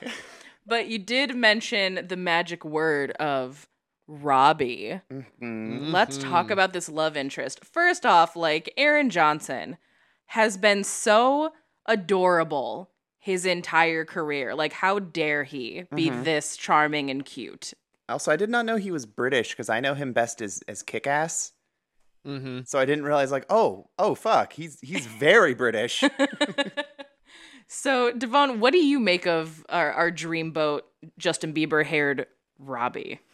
But you did mention the magic word of Robbie. Let's talk about this love interest. First off, like Aaron Johnson has been so adorable his entire career. Like, how dare he be this charming and cute? Also, I did not know he was British because I know him best as as Kick Ass. Mm-hmm. So I didn't realize like, oh, oh fuck, he's he's very British. So, Devon, what do you make of our, our dreamboat Justin Bieber haired Robbie?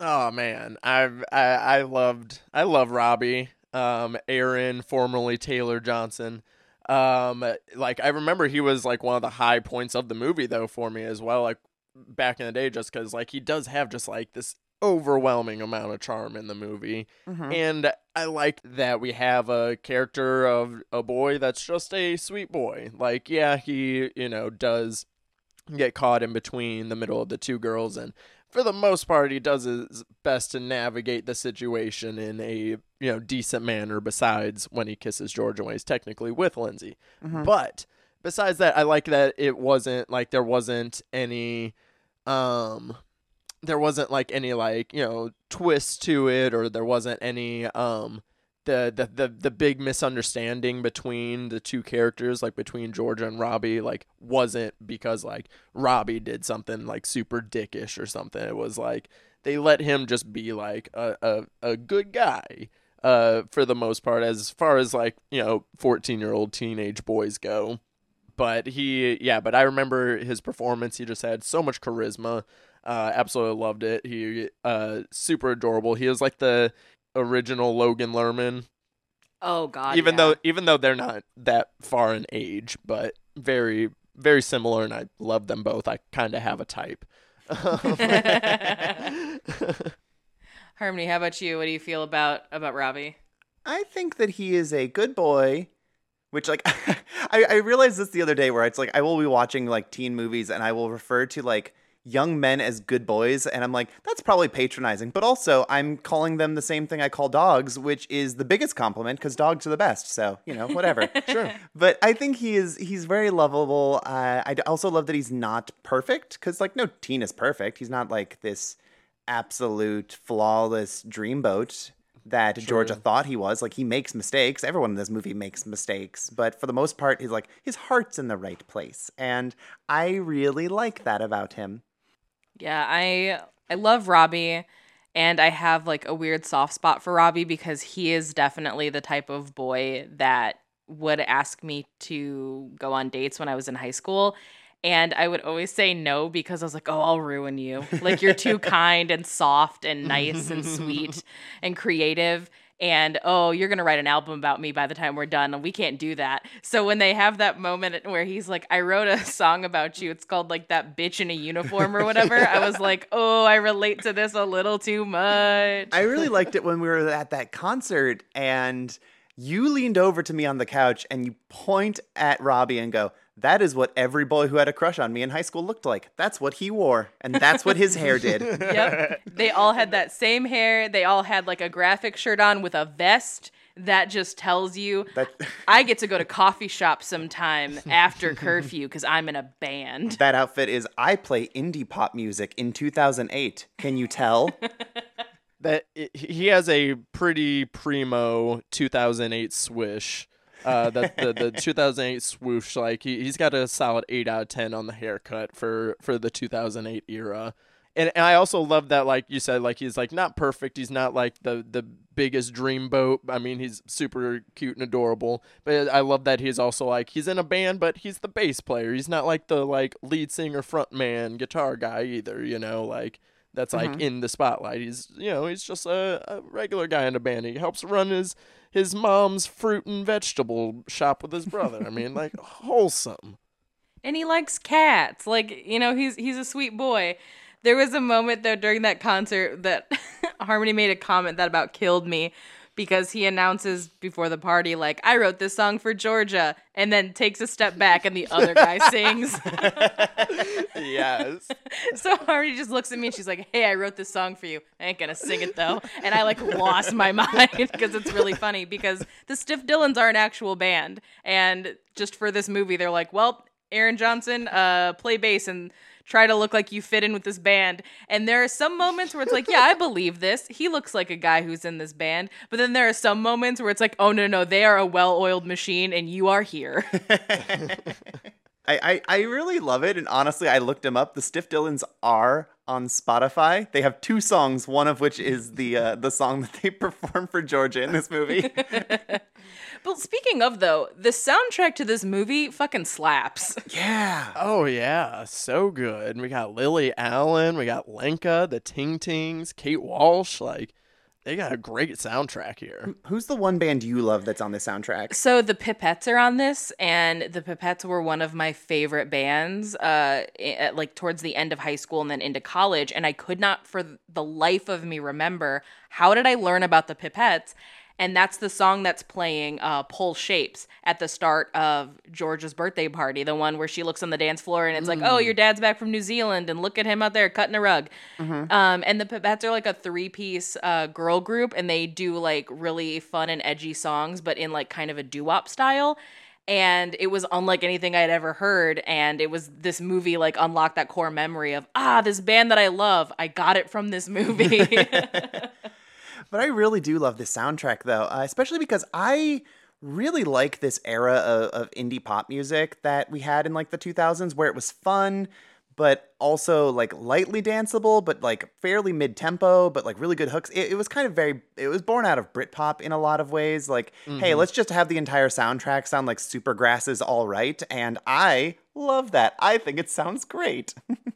Oh man, I've I, I loved I love Robbie, um, Aaron, formerly Taylor Johnson. Um, like I remember he was like one of the high points of the movie though for me as well. Like back in the day, just because like he does have just like this overwhelming amount of charm in the movie, and I like that we have a character of a boy that's just a sweet boy. Like yeah, he you know does get caught in between the middle of the two girls and for the most part he does his best to navigate the situation in a you know decent manner besides when he kisses Georgia when he's technically with Lindsay. But besides that I like that it wasn't like there wasn't any um there wasn't like any like, you know, twist to it or there wasn't any um the, the the the big misunderstanding between the two characters like between Georgia and Robbie like wasn't because like Robbie did something like super dickish or something. It was like they let him just be like a a, a good guy uh for the most part as far as like you know 14 year old teenage boys go. But he yeah but i remember his performance. He just had so much charisma. Uh absolutely loved it. He uh super adorable. He was like the original logan lerman Oh, God. even yeah. though even though they're not that far in age but very very similar and i love them both i kind of have a type Harmony, how about you? What do you feel about about Robbie? I think that he is a good boy. Which like I, I realized this the other day where it's like I will be watching like teen movies and I will refer to like young men as good boys and I'm like that's probably patronizing but also I'm calling them the same thing I call dogs which is the biggest compliment because dogs are the best so you know whatever sure but I think he is he's very lovable uh, I also love that he's not perfect because like no teen is perfect he's not like this absolute flawless dreamboat that Georgia thought he was. Like he makes mistakes. Everyone in this movie makes mistakes, but for the most part, he's like his heart's in the right place, and I really like that about him. Yeah, I I love Robbie and I have like a weird soft spot for Robbie because he is definitely the type of boy that would ask me to go on dates when I was in high school. And I would always say no because I was like, oh, I'll ruin you. Like, you're too kind and soft and nice and sweet and creative. And oh, you're going to write an album about me by the time we're done. And we can't do that. So when they have that moment where he's like, I wrote a song about you, it's called like that bitch in a uniform or whatever. I was like, oh, I relate to this a little too much. I really liked it when we were at that concert and you leaned over to me on the couch and you point at Robbie and go, That is what every boy who had a crush on me in high school looked like. That's what he wore, and that's what his hair did. yep. They all had that same hair. They all had like a graphic shirt on with a vest. That just tells you That- I get to go to coffee shop sometime after curfew because I'm in a band. That outfit is I play indie pop music in 2008. Can you tell? that i- he has a pretty primo 2008 swish. Uh, the, the the 2008 swoosh, like he he's got a solid eight out of ten on the haircut for for the 2008 era. And, and I also love that, like you said, like he's like not perfect. He's not like the the biggest dreamboat. I mean, he's super cute and adorable. But I love that he's also like he's in a band, but he's the bass player. He's not like the like lead singer, front man, guitar guy either. You know, like that's like mm-hmm. in the spotlight. He's you know he's just a, a regular guy in a band. He helps run his his mom's fruit and vegetable shop with his brother. I mean, like wholesome. and he likes cats. Like you know, he's he's a sweet boy. There was a moment though during that concert that Harmony made a comment that about killed me because he announces before the party like I wrote this song for Georgia and then takes a step back and the other guy sings. yes. so Harmony just looks at me and she's like, "Hey, I wrote this song for you. I ain't gonna sing it though." And I like lost my mind because it's really funny because the Stiff Dylans are an actual band, and just for this movie, they're like, "Well, Aaron Johnson, uh, play bass and." Try to look like you fit in with this band. And there are some moments where it's like, yeah, I believe this. He looks like a guy who's in this band. But then there are some moments where it's like, oh, no, no, they are a well oiled machine and you are here. I, I, I really love it, and honestly, I looked him up. The Stiff Dylans are on Spotify. They have two songs, one of which is the uh, the song that they perform for Georgia in this movie. But speaking of though, the soundtrack to this movie fucking slaps. yeah. Oh yeah, so good. We got Lily Allen, we got Lenka, the Ting Tings, Kate Walsh. Like, they got a great soundtrack here. Who's the one band you love that's on the soundtrack? So the Pipettes are on this, and the Pipettes were one of my favorite bands. Uh, at, like towards the end of high school and then into college, and I could not, for the life of me, remember how did I learn about the Pipettes. And that's the song that's playing uh, Pull Shapes at the start of George's birthday party, the one where she looks on the dance floor and it's like, oh, your dad's back from New Zealand and look at him out there cutting a rug. Um, and the Pipettes are like a three piece uh, girl group and they do like really fun and edgy songs, but in like kind of a doo wop style. And it was unlike anything I'd ever heard. And it was this movie like unlocked that core memory of, ah, this band that I love. I got it from this movie. But I really do love this soundtrack, though, uh, especially because I really like this era of, of indie pop music that we had in like the 2000s, where it was fun, but also like lightly danceable, but like fairly mid tempo, but like really good hooks. It, it was kind of very, it was born out of Britpop in a lot of ways. Like, hey, let's just have the entire soundtrack sound like Supergrass's All Right. And I love that. I think it sounds great.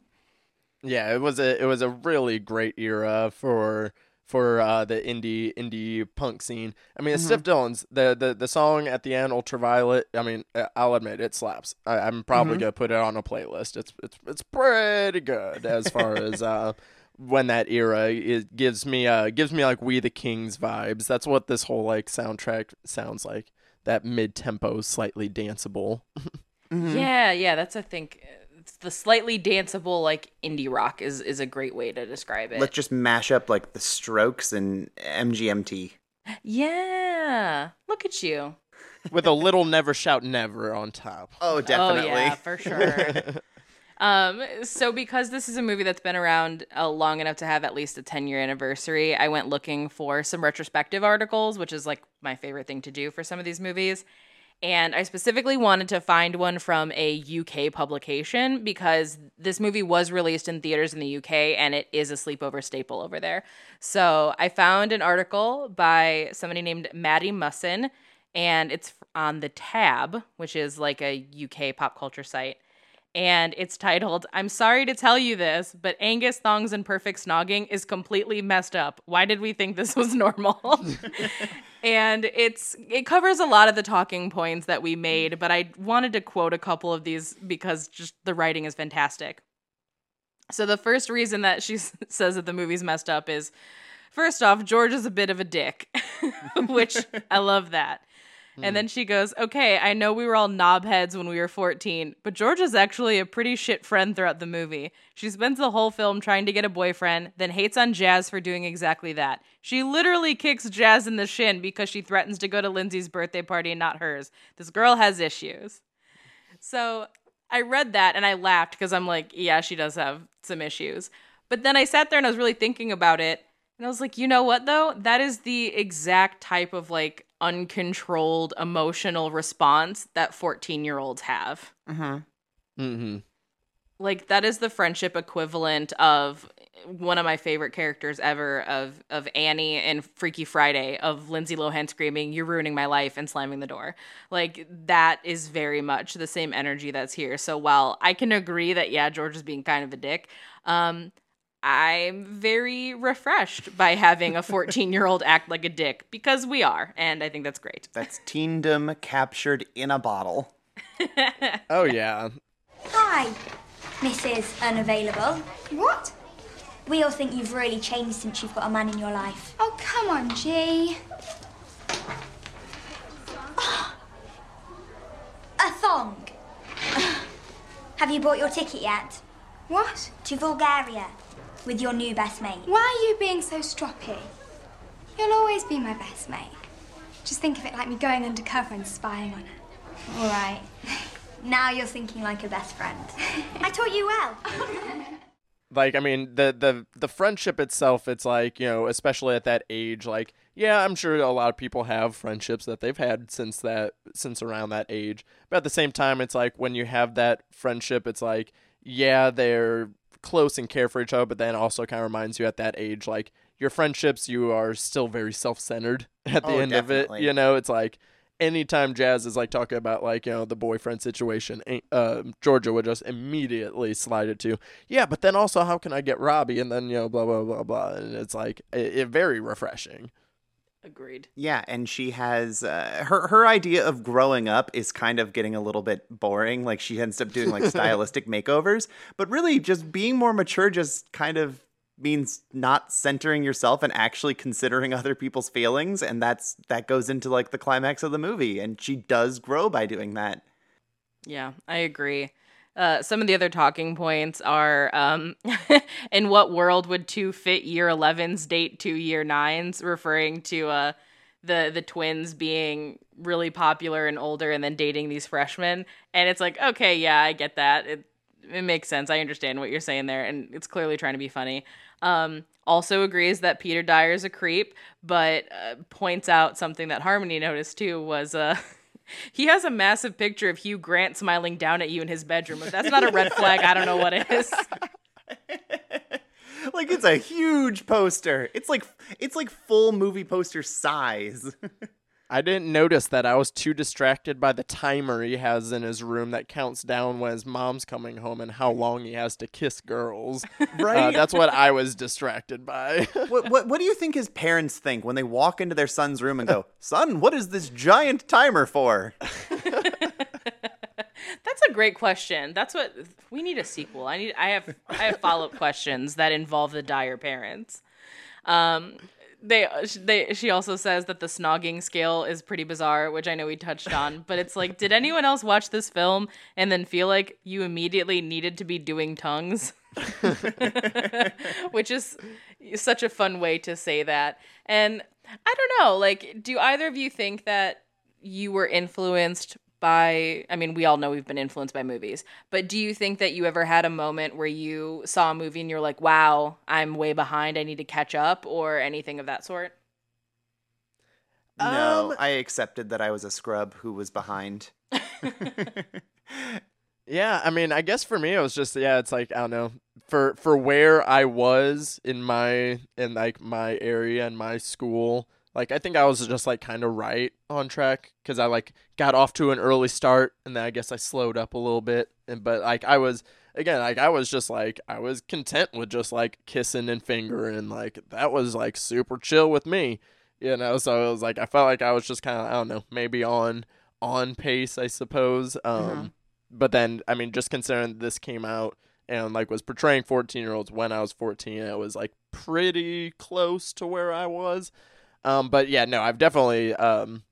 Yeah, it was a it was a really great era for for uh, the indie indie punk scene. I mean, the Stiff Dylans, the, the the song at the end, Ultraviolet. I mean, uh, I'll admit it slaps. I, I'm probably gonna put it on a playlist. It's it's it's pretty good as far as uh, when that era it gives me uh gives me like We the Kings vibes. That's what this whole like soundtrack sounds like. That mid tempo, slightly danceable. Yeah, yeah, that's I think it's the slightly danceable like indie rock is is a great way to describe it. let's just mash up like the strokes and MGMT. yeah, look at you. with a little never shout never on top. Oh, definitely. Oh yeah, for sure. um, so because this is a movie that's been around uh, long enough to have at least a 10 year anniversary, I went looking for some retrospective articles, which is like my favorite thing to do for some of these movies. And I specifically wanted to find one from a UK publication because this movie was released in theaters in the UK and it is a sleepover staple over there. So I found an article by somebody named Maddie Musson, and it's on the Tab, which is like a UK pop culture site. And it's titled, I'm sorry to tell you this, but Angus Thongs and Perfect Snogging is completely messed up. Why did we think this was normal? and it's it covers a lot of the talking points that we made, but I wanted to quote a couple of these because just the writing is fantastic. So the first reason that she s- says that the movie's messed up is first off, George is a bit of a dick, which I love that. And mm. then she goes, Okay, I know we were all knobheads when we were 14, but George is actually a pretty shit friend throughout the movie. She spends the whole film trying to get a boyfriend, then hates on Jazz for doing exactly that. She literally kicks Jazz in the shin because she threatens to go to Lindsay's birthday party and not hers. This girl has issues. So I read that and I laughed because I'm like, yeah, she does have some issues. But then I sat there and I was really thinking about it. And I was like, you know what though? That is the exact type of like uncontrolled emotional response that 14 year olds have. Mm-hmm. Like that is the friendship equivalent of one of my favorite characters ever of of Annie and Freaky Friday of Lindsay Lohan screaming "You're ruining my life" and slamming the door. Like that is very much the same energy that's here. So while I can agree that yeah, George is being kind of a dick, um, I'm very refreshed by having a 14 year old act like a dick because we are, and I think that's great. That's teendom captured in a bottle. Oh yeah. Hi, Mrs. Unavailable. What? We all think you've really changed since you've got a man in your life. Oh, come on, G. A thong. Have you bought your ticket yet? What? To Bulgaria with your new best mate. Why are you being so stroppy? You'll always be my best mate. Just think of it like me going undercover and spying on her. All right. Now you're thinking like a best friend. I taught you well. like I mean the the the friendship itself it's like you know especially at that age like yeah I'm sure a lot of people have friendships that they've had since that since around that age but at the same time it's like when you have that friendship it's like yeah they're close and care for each other but then also kind of reminds you at that age like your friendships you are still very self-centered at the Oh, end of it you know? It's like anytime Jazz is like talking about like you know the boyfriend situation, uh, Georgia would just immediately slide it to yeah, but then also how can I get Robbie? And then you know blah blah blah blah, and it's like it, it very refreshing. Agreed. Yeah, and she has uh, her her idea of growing up is kind of getting a little bit boring. Like she ends up doing like stylistic makeovers, but really just being more mature just kind of means not centering yourself and actually considering other people's feelings and that's that goes into like the climax of the movie and she does grow by doing that. Yeah, I agree. Uh, some of the other talking points are um, in what world would two fit year 11s date two year 9s, referring to uh, the the twins being really popular and older and then dating these freshmen. And it's like, okay, yeah, I get that. It it makes sense. I understand what you're saying there, and it's clearly trying to be funny. Um, also agrees that Peter Dyer is a creep, but uh, points out something that Harmony noticed too was uh, he has a massive picture of Hugh Grant smiling down at you in his bedroom. If that's not a red flag, I don't know what is. Like it's a huge poster. It's like it's like full movie poster size. I didn't notice that. I was too distracted by the timer he has in his room that counts down when his mom's coming home and how long he has to kiss girls. Uh, Right. that's what I was distracted by. what, what what do you think his parents think when they walk into their son's room and go, "Son, what is this giant timer for?" That's a great question. That's what we need a sequel. I need. I have. I have follow up questions that involve the Dyer parents. Um, they. They. She also says that the snogging scale is pretty bizarre, which I know we touched on. But it's like, did anyone else watch this film and then feel like you immediately needed to be doing tongues? which is such a fun way to say that. And I don't know, like, do either of you think that you were influenced by I mean, we all know we've been influenced by movies, but do you think that you ever had a moment where you saw a movie and you're like, wow, I'm way behind, I need to catch up, or anything of that sort? No, Um, I accepted that I was a scrub who was behind. Yeah, I mean, I guess for me it was just yeah, it's like I don't know for for where I was in my in like my area and my school. Like I think I was just like kind of right on track because I like got off to an early start and then I guess I slowed up a little bit. And but like I was again like I was just like I was content with just like kissing and fingering like that was like super chill with me, you know. So it was like I felt like I was just kind of I don't know maybe on on pace I suppose. Um but then I mean, just considering this came out and like was portraying 14 year olds when I was 14, it was like pretty close to where I was. Um, but yeah, no, I've definitely um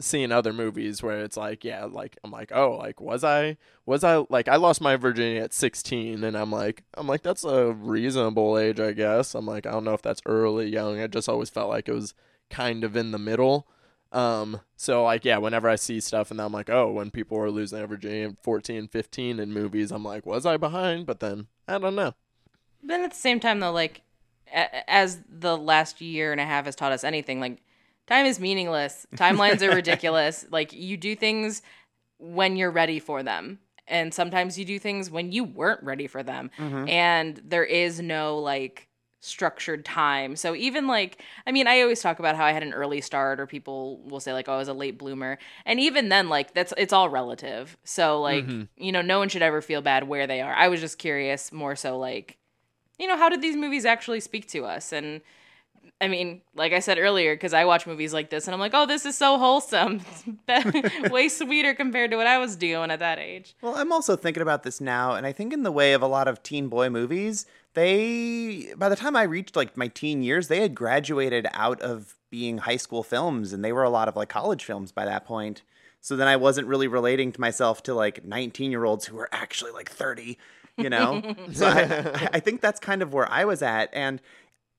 seen other movies where it's like, yeah, like I'm like, oh, like was I was I like I lost my virginity at 16, and I'm like, I'm like that's a reasonable age, I guess. I'm like, I don't know if that's early, young. I just always felt like it was kind of in the middle. Um, so like, yeah, whenever I see stuff and I'm like, oh, when people are losing their virginity at 14, 15 in movies, I'm like, was I behind? But then I don't know. Then at the same time, though, like as the last year and a half has taught us anything, like time is meaningless. Timelines are ridiculous. Like you do things when you're ready for them. And sometimes you do things when you weren't ready for them. Mm-hmm. And there is no like structured time. So even like I mean, I always talk about how I had an early start or people will say like oh, I was a late bloomer. And even then like that's it's all relative. So like, mm-hmm. you know, no one should ever feel bad where they are. I was just curious more so like you know, how did these movies actually speak to us? And I mean, like I said earlier, because I watch movies like this and I'm like, oh, this is so wholesome. Way sweeter compared to what I was doing at that age. Well, I'm also thinking about this now, and I think in the way of a lot of teen boy movies, they by the time I reached like my teen years, they had graduated out of being high school films, and they were a lot of like college films by that point. So then I wasn't really relating to myself to like 19 year olds who were actually like 30, you know? so I, I think that's kind of where I was at. And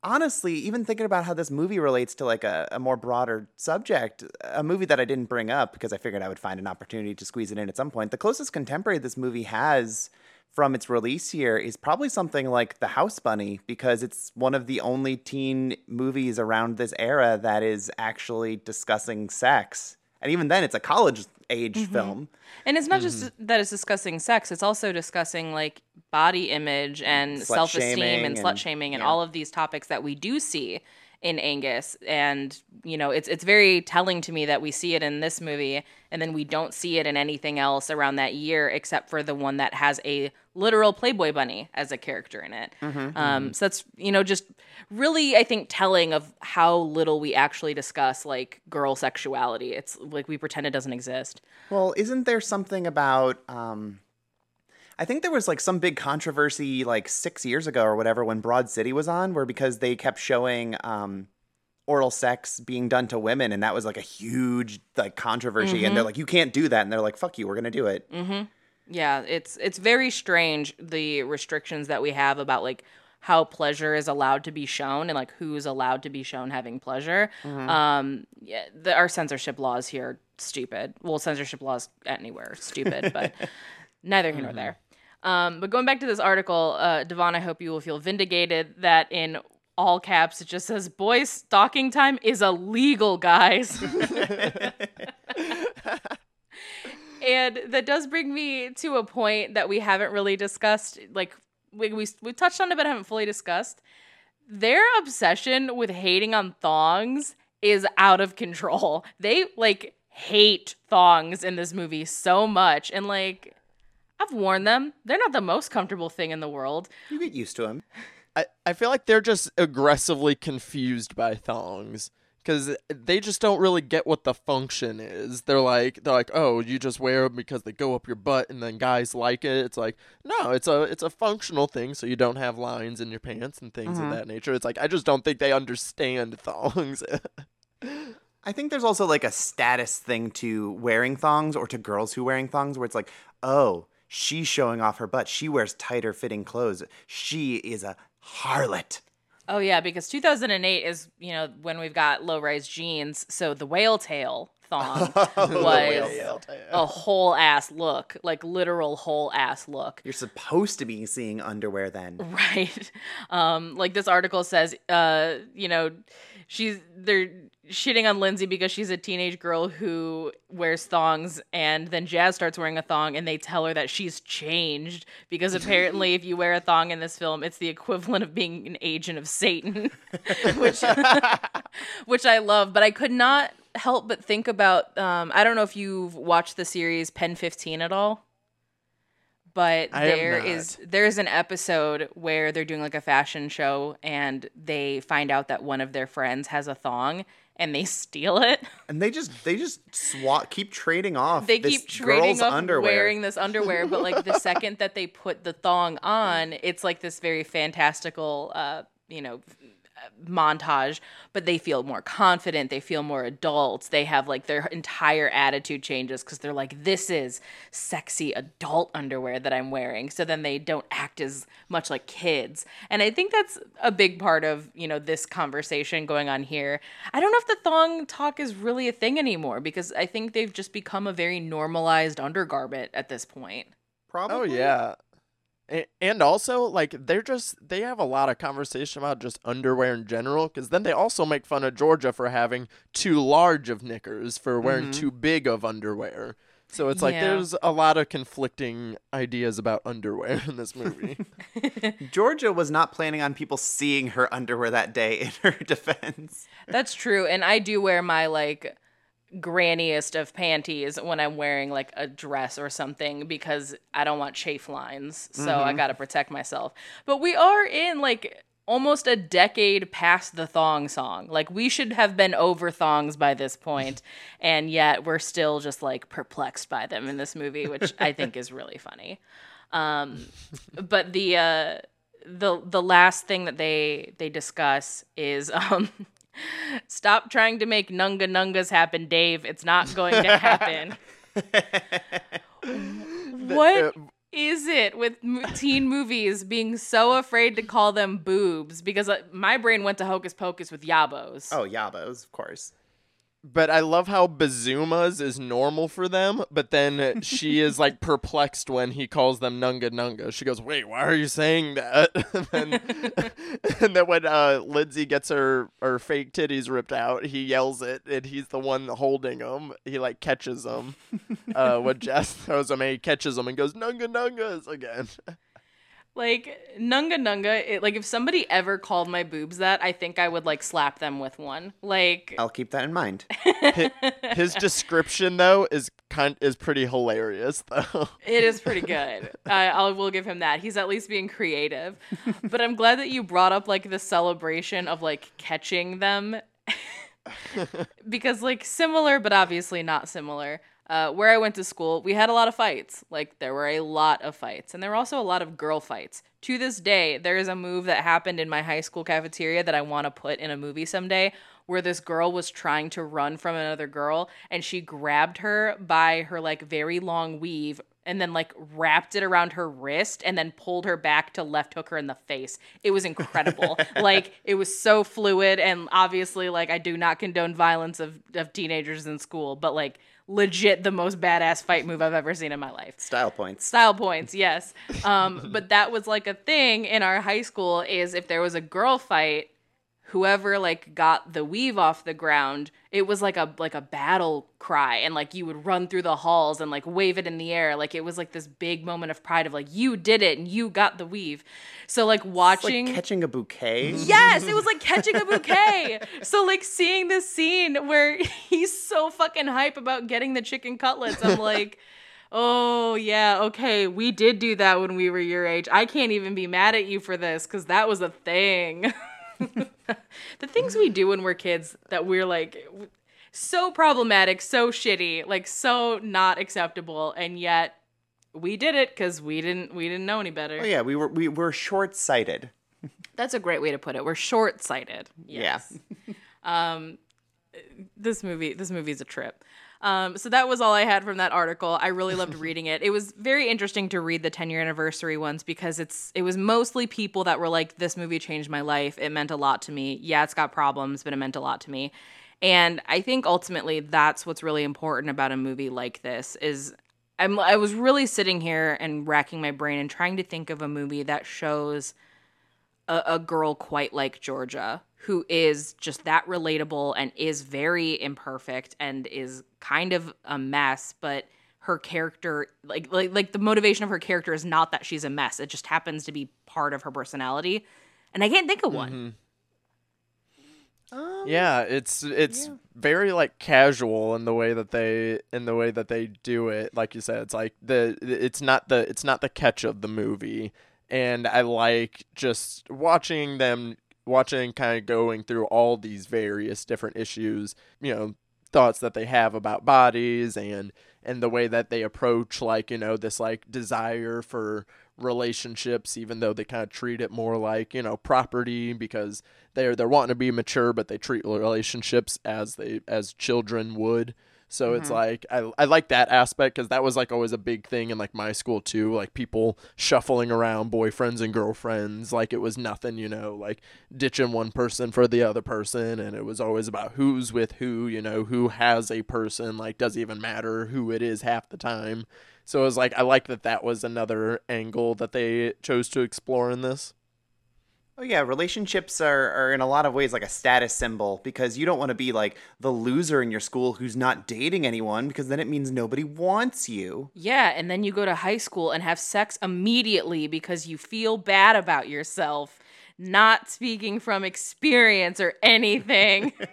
honestly, even thinking about how this movie relates to like a, a more broader subject, a movie that I didn't bring up because I figured I would find an opportunity to squeeze it in at some point. The closest contemporary this movie has from its release year is probably something like The House Bunny because it's one of the only teen movies around this era that is actually discussing sex. And even then, it's a college age Mm-hmm. film. And it's not just that it's discussing sex, it's also discussing like body image and self esteem shaming and slut and- shaming and yeah. all of these topics that we do see in Angus. And, you know, it's it's very telling to me that we see it in this movie and then we don't see it in anything else around that year except for the one that has a literal Playboy bunny as a character in it. Um, so that's, you know, just really, I think, telling of how little we actually discuss like girl sexuality. It's like we pretend it doesn't exist. Well, isn't there something about um I think there was like some big controversy like 6 years ago or whatever when Broad City was on where because they kept showing um oral sex being done to women and that was like a huge like controversy and they're like you can't do that and they're like fuck you we're going to do it. Mm-hmm. Yeah, it's it's very strange the restrictions that we have about like how pleasure is allowed to be shown and like who's allowed to be shown having pleasure. Um, yeah, the, our censorship laws here stupid. Well, censorship laws anywhere stupid, but neither here nor there. Um, but going back to this article, uh, Devon, I hope you will feel vindicated that in all caps it just says boys stalking time is illegal, guys. and that does bring me to a point that we haven't really discussed like we, we, we touched on it but haven't fully discussed. Their obsession with hating on thongs is out of control. They like hate thongs in this movie so much. And like i've warned them they're not the most comfortable thing in the world You get used to them. I, I feel like they're just aggressively confused by thongs because they just don't really get what the function is. They're like they're like, oh, you just wear them because they go up your butt, and then guys like it. It's like no, it's a it's a functional thing, so you don't have lines in your pants and things of mm-hmm. that nature. It's like I just don't think they understand thongs. I think there's also like a status thing to wearing thongs or to girls who wearing thongs where it's like, "Oh, she's showing off her butt. She wears tighter fitting clothes. She is a harlot." oh yeah because 2008 is you know when we've got low rise jeans so the whale tail thong was a whole ass look like literal whole ass look You're supposed to be seeing underwear then. Right. Um, like this article says, uh, you know, she's they're shitting on Lindsay because she's a teenage girl who wears thongs and then Jas starts wearing a thong and they tell her that she's changed because apparently if you wear a thong in this film, it's the equivalent of being an agent of Satan. which which I love, but I could not help but think about um, I don't know if you've watched the series Pen 15 at all but I there is there's an episode where they're doing like a fashion show and they find out that one of their friends has a thong and they steal it. And they just they just swat keep trading off. They keep trading off underwear. wearing this underwear, but like the second that they put the thong on, it's like this very fantastical uh, you know, montage, but they feel more confident, they feel more adults. They have like their entire attitude changes cuz they're like this is sexy adult underwear that I'm wearing. So then they don't act as much like kids. And I think that's a big part of, you know, this conversation going on here. I don't know if the thong talk is really a thing anymore because I think they've just become a very normalized undergarment at this point. Probably. Oh yeah. A- And also, like, they're just, they have a lot of conversation about just underwear in general, because then they also make fun of Georgia for having too large of knickers, for wearing mm-hmm. too big of underwear. So it's like Yeah. there's a lot of conflicting ideas about underwear in this movie. Georgia was not planning on people seeing her underwear that day in her defense. That's true. And I do wear my like granniest of panties when I'm wearing like a dress or something because I don't want chafe lines. So I got to protect myself. But we are in like almost a decade past the thong song. Like we should have been over thongs by this point, and yet we're still just like perplexed by them in this movie, which I think is really funny. Um, but the uh, the the last thing that they they discuss is um, stop trying to make nunga nungas happen, Dave. It's not going to happen. what is it with teen movies being so afraid to call them boobs? Because uh, my brain went to Hocus Pocus with yabos. Oh, yabos, of course. But I love how Bazumas is normal for them, but then she is like perplexed when he calls them Nunga Nunga. She goes, "Wait, why are you saying that?" and, then, and then when uh, Lindsay gets her her fake titties ripped out, he yells it, and he's the one holding them. He like catches them. Uh, when Jess throws them, and he catches them and goes Nunga Nungas again. Like nunga nunga, it, like if somebody ever called my boobs that, I think I would like slap them with one. Like I'll keep that in mind. His description though is kind is pretty hilarious though. it is pretty good. I I will give him that. He's at least being creative. But I'm glad that you brought up like the celebration of like catching them because like similar but obviously not similar. Uh, where I went to school, we had a lot of fights. Like there were a lot of fights, and there were also a lot of girl fights. To this day, there is a move that happened in my high school cafeteria that I want to put in a movie someday, where this girl was trying to run from another girl, and she grabbed her by her like very long weave, and then like wrapped it around her wrist, and then pulled her back to left hook her in the face. It was incredible. like it was so fluid, and obviously, like I do not condone violence of of teenagers in school, but like legit the most badass fight move I've ever seen in my life. Style points. Style points, yes. Um, but that was like a thing in our high school is if there was a girl fight, whoever like got the weave off the ground, it was like a like a battle cry and like you would run through the halls and like wave it in the air. Like it was like this big moment of pride of like you did it and you got the weave. So like watching like catching a bouquet. Yes, it was like catching a bouquet. so like seeing this scene where he's so fucking hype about getting the chicken cutlets, I'm like, oh yeah, okay, we did do that when we were your age. I can't even be mad at you for this because that was a thing. the things we do when we're kids that we're like so problematic, so shitty, like so not acceptable, and yet we did it because we didn't we didn't know any better. Oh yeah, we were we were short sighted. That's a great way to put it. We're short sighted. Yes. um, this movie, this movie's a trip. Um, so that was all I had from that article. I really loved reading it. It was very interesting to read the 10 year anniversary ones because it's it was mostly people that were like, "This movie changed my life. It meant a lot to me. Yeah, it's got problems, but it meant a lot to me." And I think ultimately that's what's really important about a movie like this is I'm I was really sitting here and racking my brain and trying to think of a movie that shows a, a girl quite like Georgia who is just that relatable and is very imperfect and is kind of a mess, but her character like like like the motivation of her character is not that she's a mess. It just happens to be part of her personality. And I can't think of one. Mm-hmm. Um, yeah, it's it's very like casual in the way that they in the way that they do it. Like you said, it's like the it's not the it's not the catch of the movie, and I like just watching them watching kind of going through all these various different issues. You know, thoughts that they have about bodies and and the way that they approach like you know this like desire for relationships even though they kind of treat it more like you know property because they're they're wanting to be mature but they treat relationships as they as children would so it's mm-hmm. like I, I like that aspect because that was like always a big thing in like my school too like people shuffling around boyfriends and girlfriends like it was nothing you know like ditching one person for the other person and it was always about who's with who you know who has a person like doesn't even matter who it is half the time? So it was like i like that that was another angle that they chose to explore in this Oh yeah, relationships are, are in a lot of ways like a status symbol because you don't want to be like the loser in your school who's not dating anyone because then it means nobody wants you. Yeah, and then you go to high school and have sex immediately because you feel bad about yourself, not speaking from experience or anything.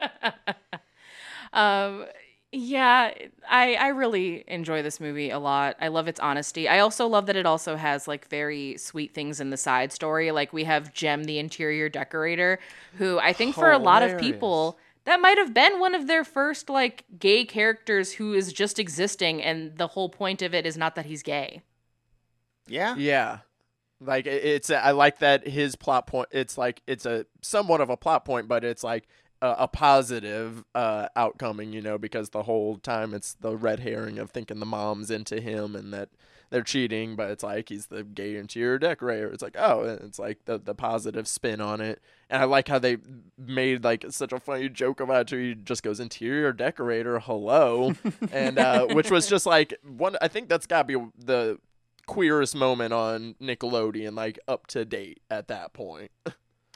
um yeah, I I really enjoy this movie a lot. I love its honesty. I also love that it also has like very sweet things in the side story. Like we have Jem the interior decorator who I think for a lot of people that might have been one of their first like gay characters who is just existing and the whole point of it is not that he's gay. Yeah. Yeah. Like it- it's I like that his plot point it's like it's a somewhat of a plot point but it's like a, a positive uh, outcoming, you know, because the whole time it's the red herring of thinking the mom's into him and that they're cheating, but it's like he's the gay interior decorator. It's like, oh, it's like the the positive spin on it. And I like how they made like such a funny joke about it. He just goes interior decorator, hello, and uh, which was just like one. I think that's got to be the queerest moment on Nickelodeon, like up to date at that point.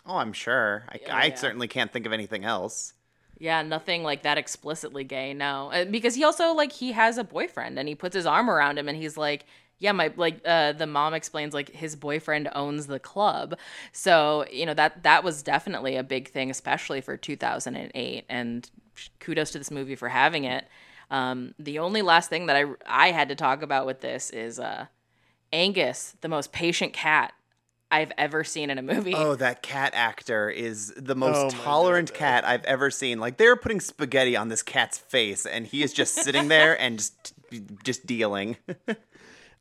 Oh, I'm sure. I, Yeah, I yeah. certainly can't think of anything else. Yeah, nothing like that explicitly gay. No, Uh, because he also like he has a boyfriend and he puts his arm around him and he's like, yeah, my like uh, the mom explains like his boyfriend owns the club, so you know that that was definitely a big thing, especially for 2008. And kudos to this movie for having it. Um, the only last thing that I I had to talk about with this is uh, Angus, the most patient cat I've ever seen in a movie. Oh, that cat actor is the oh most Oh my tolerant cat I've ever seen. Like they're putting spaghetti on this cat's face, and he is just sitting there and just just dealing.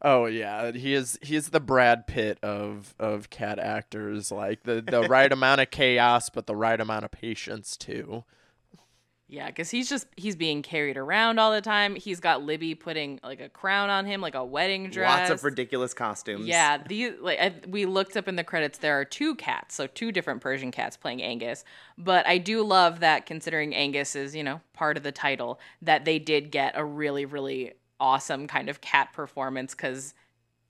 Oh yeah, he is he is the Brad Pitt of of cat actors, like the the right amount of chaos but the right amount of patience too. Yeah, because he's just he's being carried around all the time. He's got Libby putting like a crown on him, like a wedding dress. Lots of ridiculous costumes. Yeah, the like I, we looked up in the credits. There are two cats, so two different Persian cats playing Angus. But I do love that, considering Angus is you know part of the title, that they did get a really really awesome kind of cat performance because.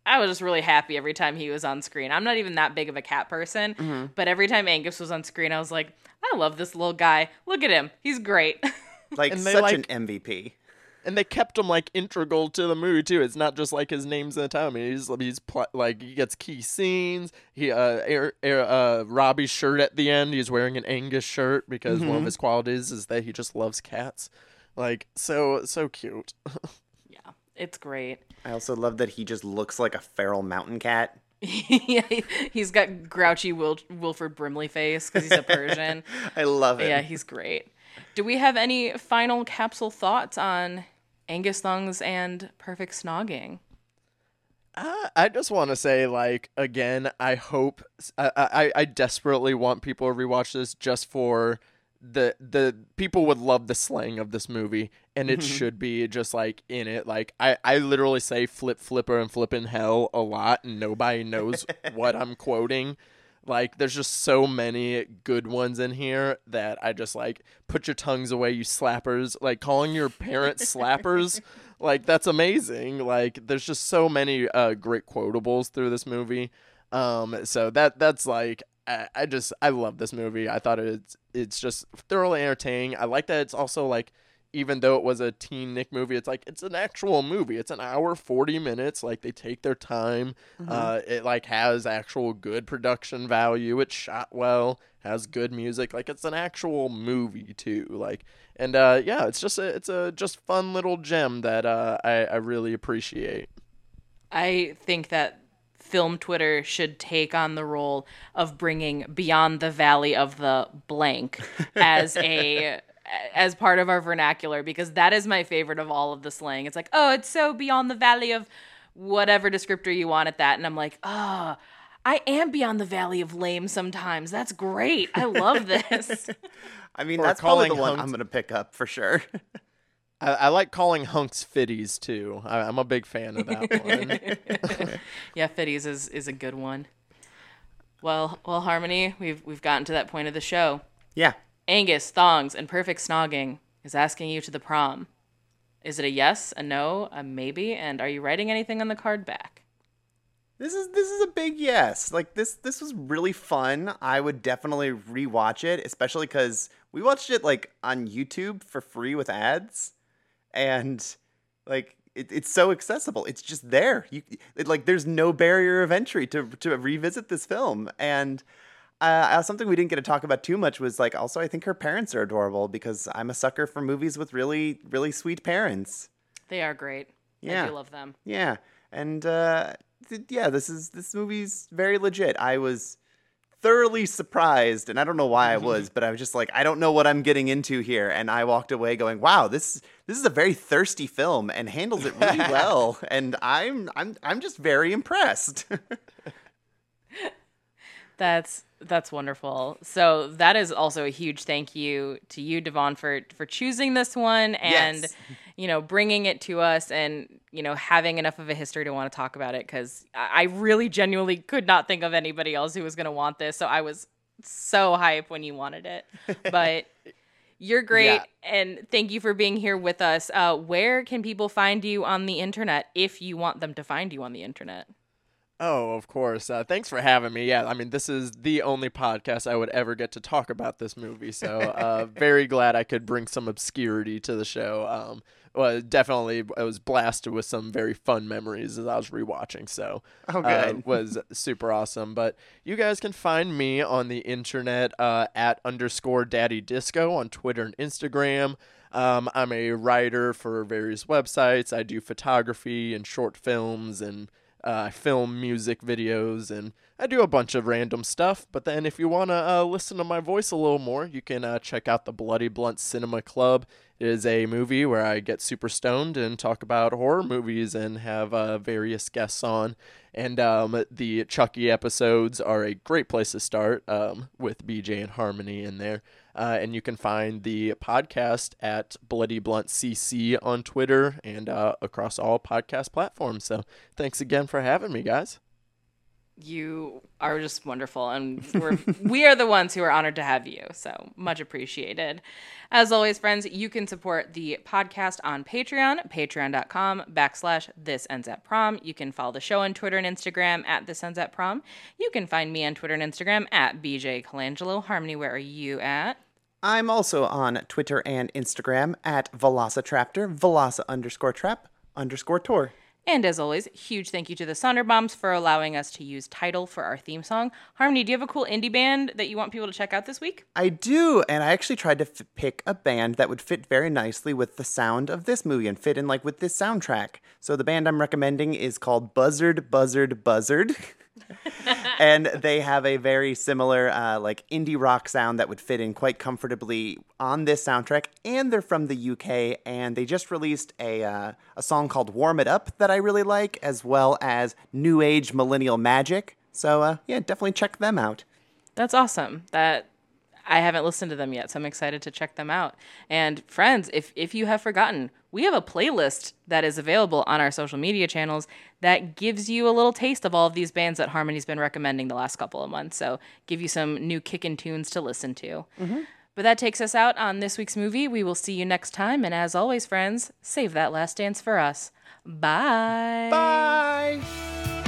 I was just really happy every time he was on screen. I'm not even that big of a cat person, Mm-hmm. but every time Angus was on screen, I was like, I love this little guy. Look at him. He's great. like such like- an MVP. And they kept him like integral to the movie too. It's not just like his name's in the title. He's he's pl- like he gets key scenes. He uh, Air, Air, uh Robbie's shirt at the end. He's wearing an Angus shirt because one of his qualities is that he just loves cats. Like so so cute. yeah, it's great. I also love that he just looks like a feral mountain cat. yeah, he- he's got grouchy Wil- Wilford Brimley face because he's a Persian. I love it. yeah, he's great. Do we have any final capsule thoughts on Angus Thongs and Perfect Snogging? I, I just want to say, like, again, I hope I, I I desperately want people to rewatch this just for the the people would love the slang of this movie, and it should be just like in it. Like, I I literally say flip flipper and flippin' hell a lot, and nobody knows what I'm quoting. Like, there's just so many good ones in here that I just like put your tongues away, you slappers. Like calling your parents slappers, like that's amazing. Like, there's just so many uh, great quotables through this movie. Um, so that that's like I, I just I love this movie. I thought it's it's just thoroughly entertaining. I like that it's also like even though it was a teen Nick movie, it's like it's an actual movie. It's an hour forty minutes. Like they take their time. Uh, it like has actual good production value. It's shot well. Has good music. Like it's an actual movie too. Like and uh, yeah, it's just a it's a just fun little gem that uh, I I really appreciate. I think that film Twitter should take on the role of bringing Beyond the Valley of the Blank as a as part of our vernacular because that is my favorite of all of the slang. It's like, "Oh, it's so beyond the valley of whatever descriptor you want at that." And I'm like, "Oh, I am beyond the valley of lame sometimes. That's great. I love this." I mean, Or that's probably the one hunks- I'm gonna pick up for sure. I, I like calling hunks fitties too. I, I'm a big fan of that one. yeah, Fitties is is a good one. Well, well, Harmony, we've we've gotten to that point of the show. yeah. Angus, Thongs, and Perfect Snogging is asking you to the prom. Is it a yes, a no, a maybe, and are you writing anything on the card back? This is this is a big yes. Like this this was really fun. I would definitely rewatch it, especially because we watched it like on YouTube for free with ads, and like it, it's so accessible. It's just there. You it, like there's no barrier of entry to to revisit this film. And uh, something we didn't get to talk about too much was like also I think her parents are adorable because I'm a sucker for movies with really really sweet parents. They are great. Yeah. I love them. Yeah, and uh, th- yeah, this is this movie's very legit. I was thoroughly surprised, and I don't know why I mm-hmm. was, but I was just like, I don't know what I'm getting into here, and I walked away going, "Wow, this this is a very thirsty film and handles it really well," and I'm I'm I'm just very impressed. That's That's wonderful. So that is also a huge thank you to you, Devon, for for choosing this one and Yes. you know bringing it to us and you know having enough of a history to want to talk about it because I really genuinely could not think of anybody else who was going to want this. So I was so hype when you wanted it, but. You're great, Yeah. and thank you for being here with us. Uh, where can people find you on the internet if you want them to find you on the internet? Oh, of course. Uh, thanks for having me. Yeah, I mean, this is the only podcast I would ever get to talk about this movie, so uh, very glad I could bring some obscurity to the show. Um, well, definitely, I was blasted with some very fun memories as I was rewatching. So, Oh, uh, was super awesome. But you guys can find me on the internet uh, at underscore Daddy Disco on Twitter and Instagram. Um, I'm a writer for various websites. I do photography and short films and uh, I film music videos and I do a bunch of random stuff. But then, if you want to uh, listen to my voice a little more, you can uh, check out the Bloody Blunt Cinema Club. It is a movie where I get super stoned and talk about horror movies and have uh, various guests on. And um, the Chucky episodes are a great place to start um, with BJ and Harmony in there. Uh, and you can find the podcast at Bloody Blunt CC on Twitter and uh, across all podcast platforms. So thanks again for having me, guys. You are just wonderful and we're we are the ones who are honored to have you so much appreciated. As always friends you can support the podcast on patreon patreon.com backslash this ends at prom you can follow the show on twitter and instagram at this ends at prom you can find me on twitter and instagram at bj colangelo. Harmony where are you at? I'm also on Twitter and Instagram at Velocitraptor, Veloci underscore trap underscore tour. And as always huge thank you to the Sonderbombs for allowing us to use title for our theme song harmony do you have a cool indie band that you want people to check out this week I do, and I actually tried to f- pick a band that would fit very nicely with the sound of this movie and fit in like with this soundtrack. So the band I'm recommending is called Buzzard Buzzard Buzzard. and they have a very similar uh, like indie rock sound that would fit in quite comfortably on this soundtrack and they're from the uk and they just released a, uh, a song called warm it up that i really like as well as new age millennial magic so uh, yeah definitely check them out That's awesome. That I haven't listened to them yet, so I'm excited to check them out. And friends, if if you have forgotten, we have a playlist that is available on our social media channels that gives you a little taste of all of these bands that Harmony's been recommending the last couple of months. So give you some new kickin' tunes to listen to. Mm-hmm. But that takes us out on this week's movie. We will see you next time, and as always, friends, save that last dance for us. Bye. bye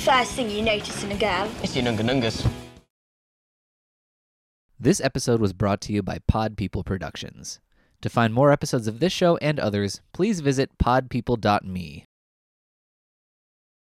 first thing you notice in a girl? It's your nunga This episode was brought to you by Pod People Productions. To find more episodes of this show and others, please visit podpeople.me.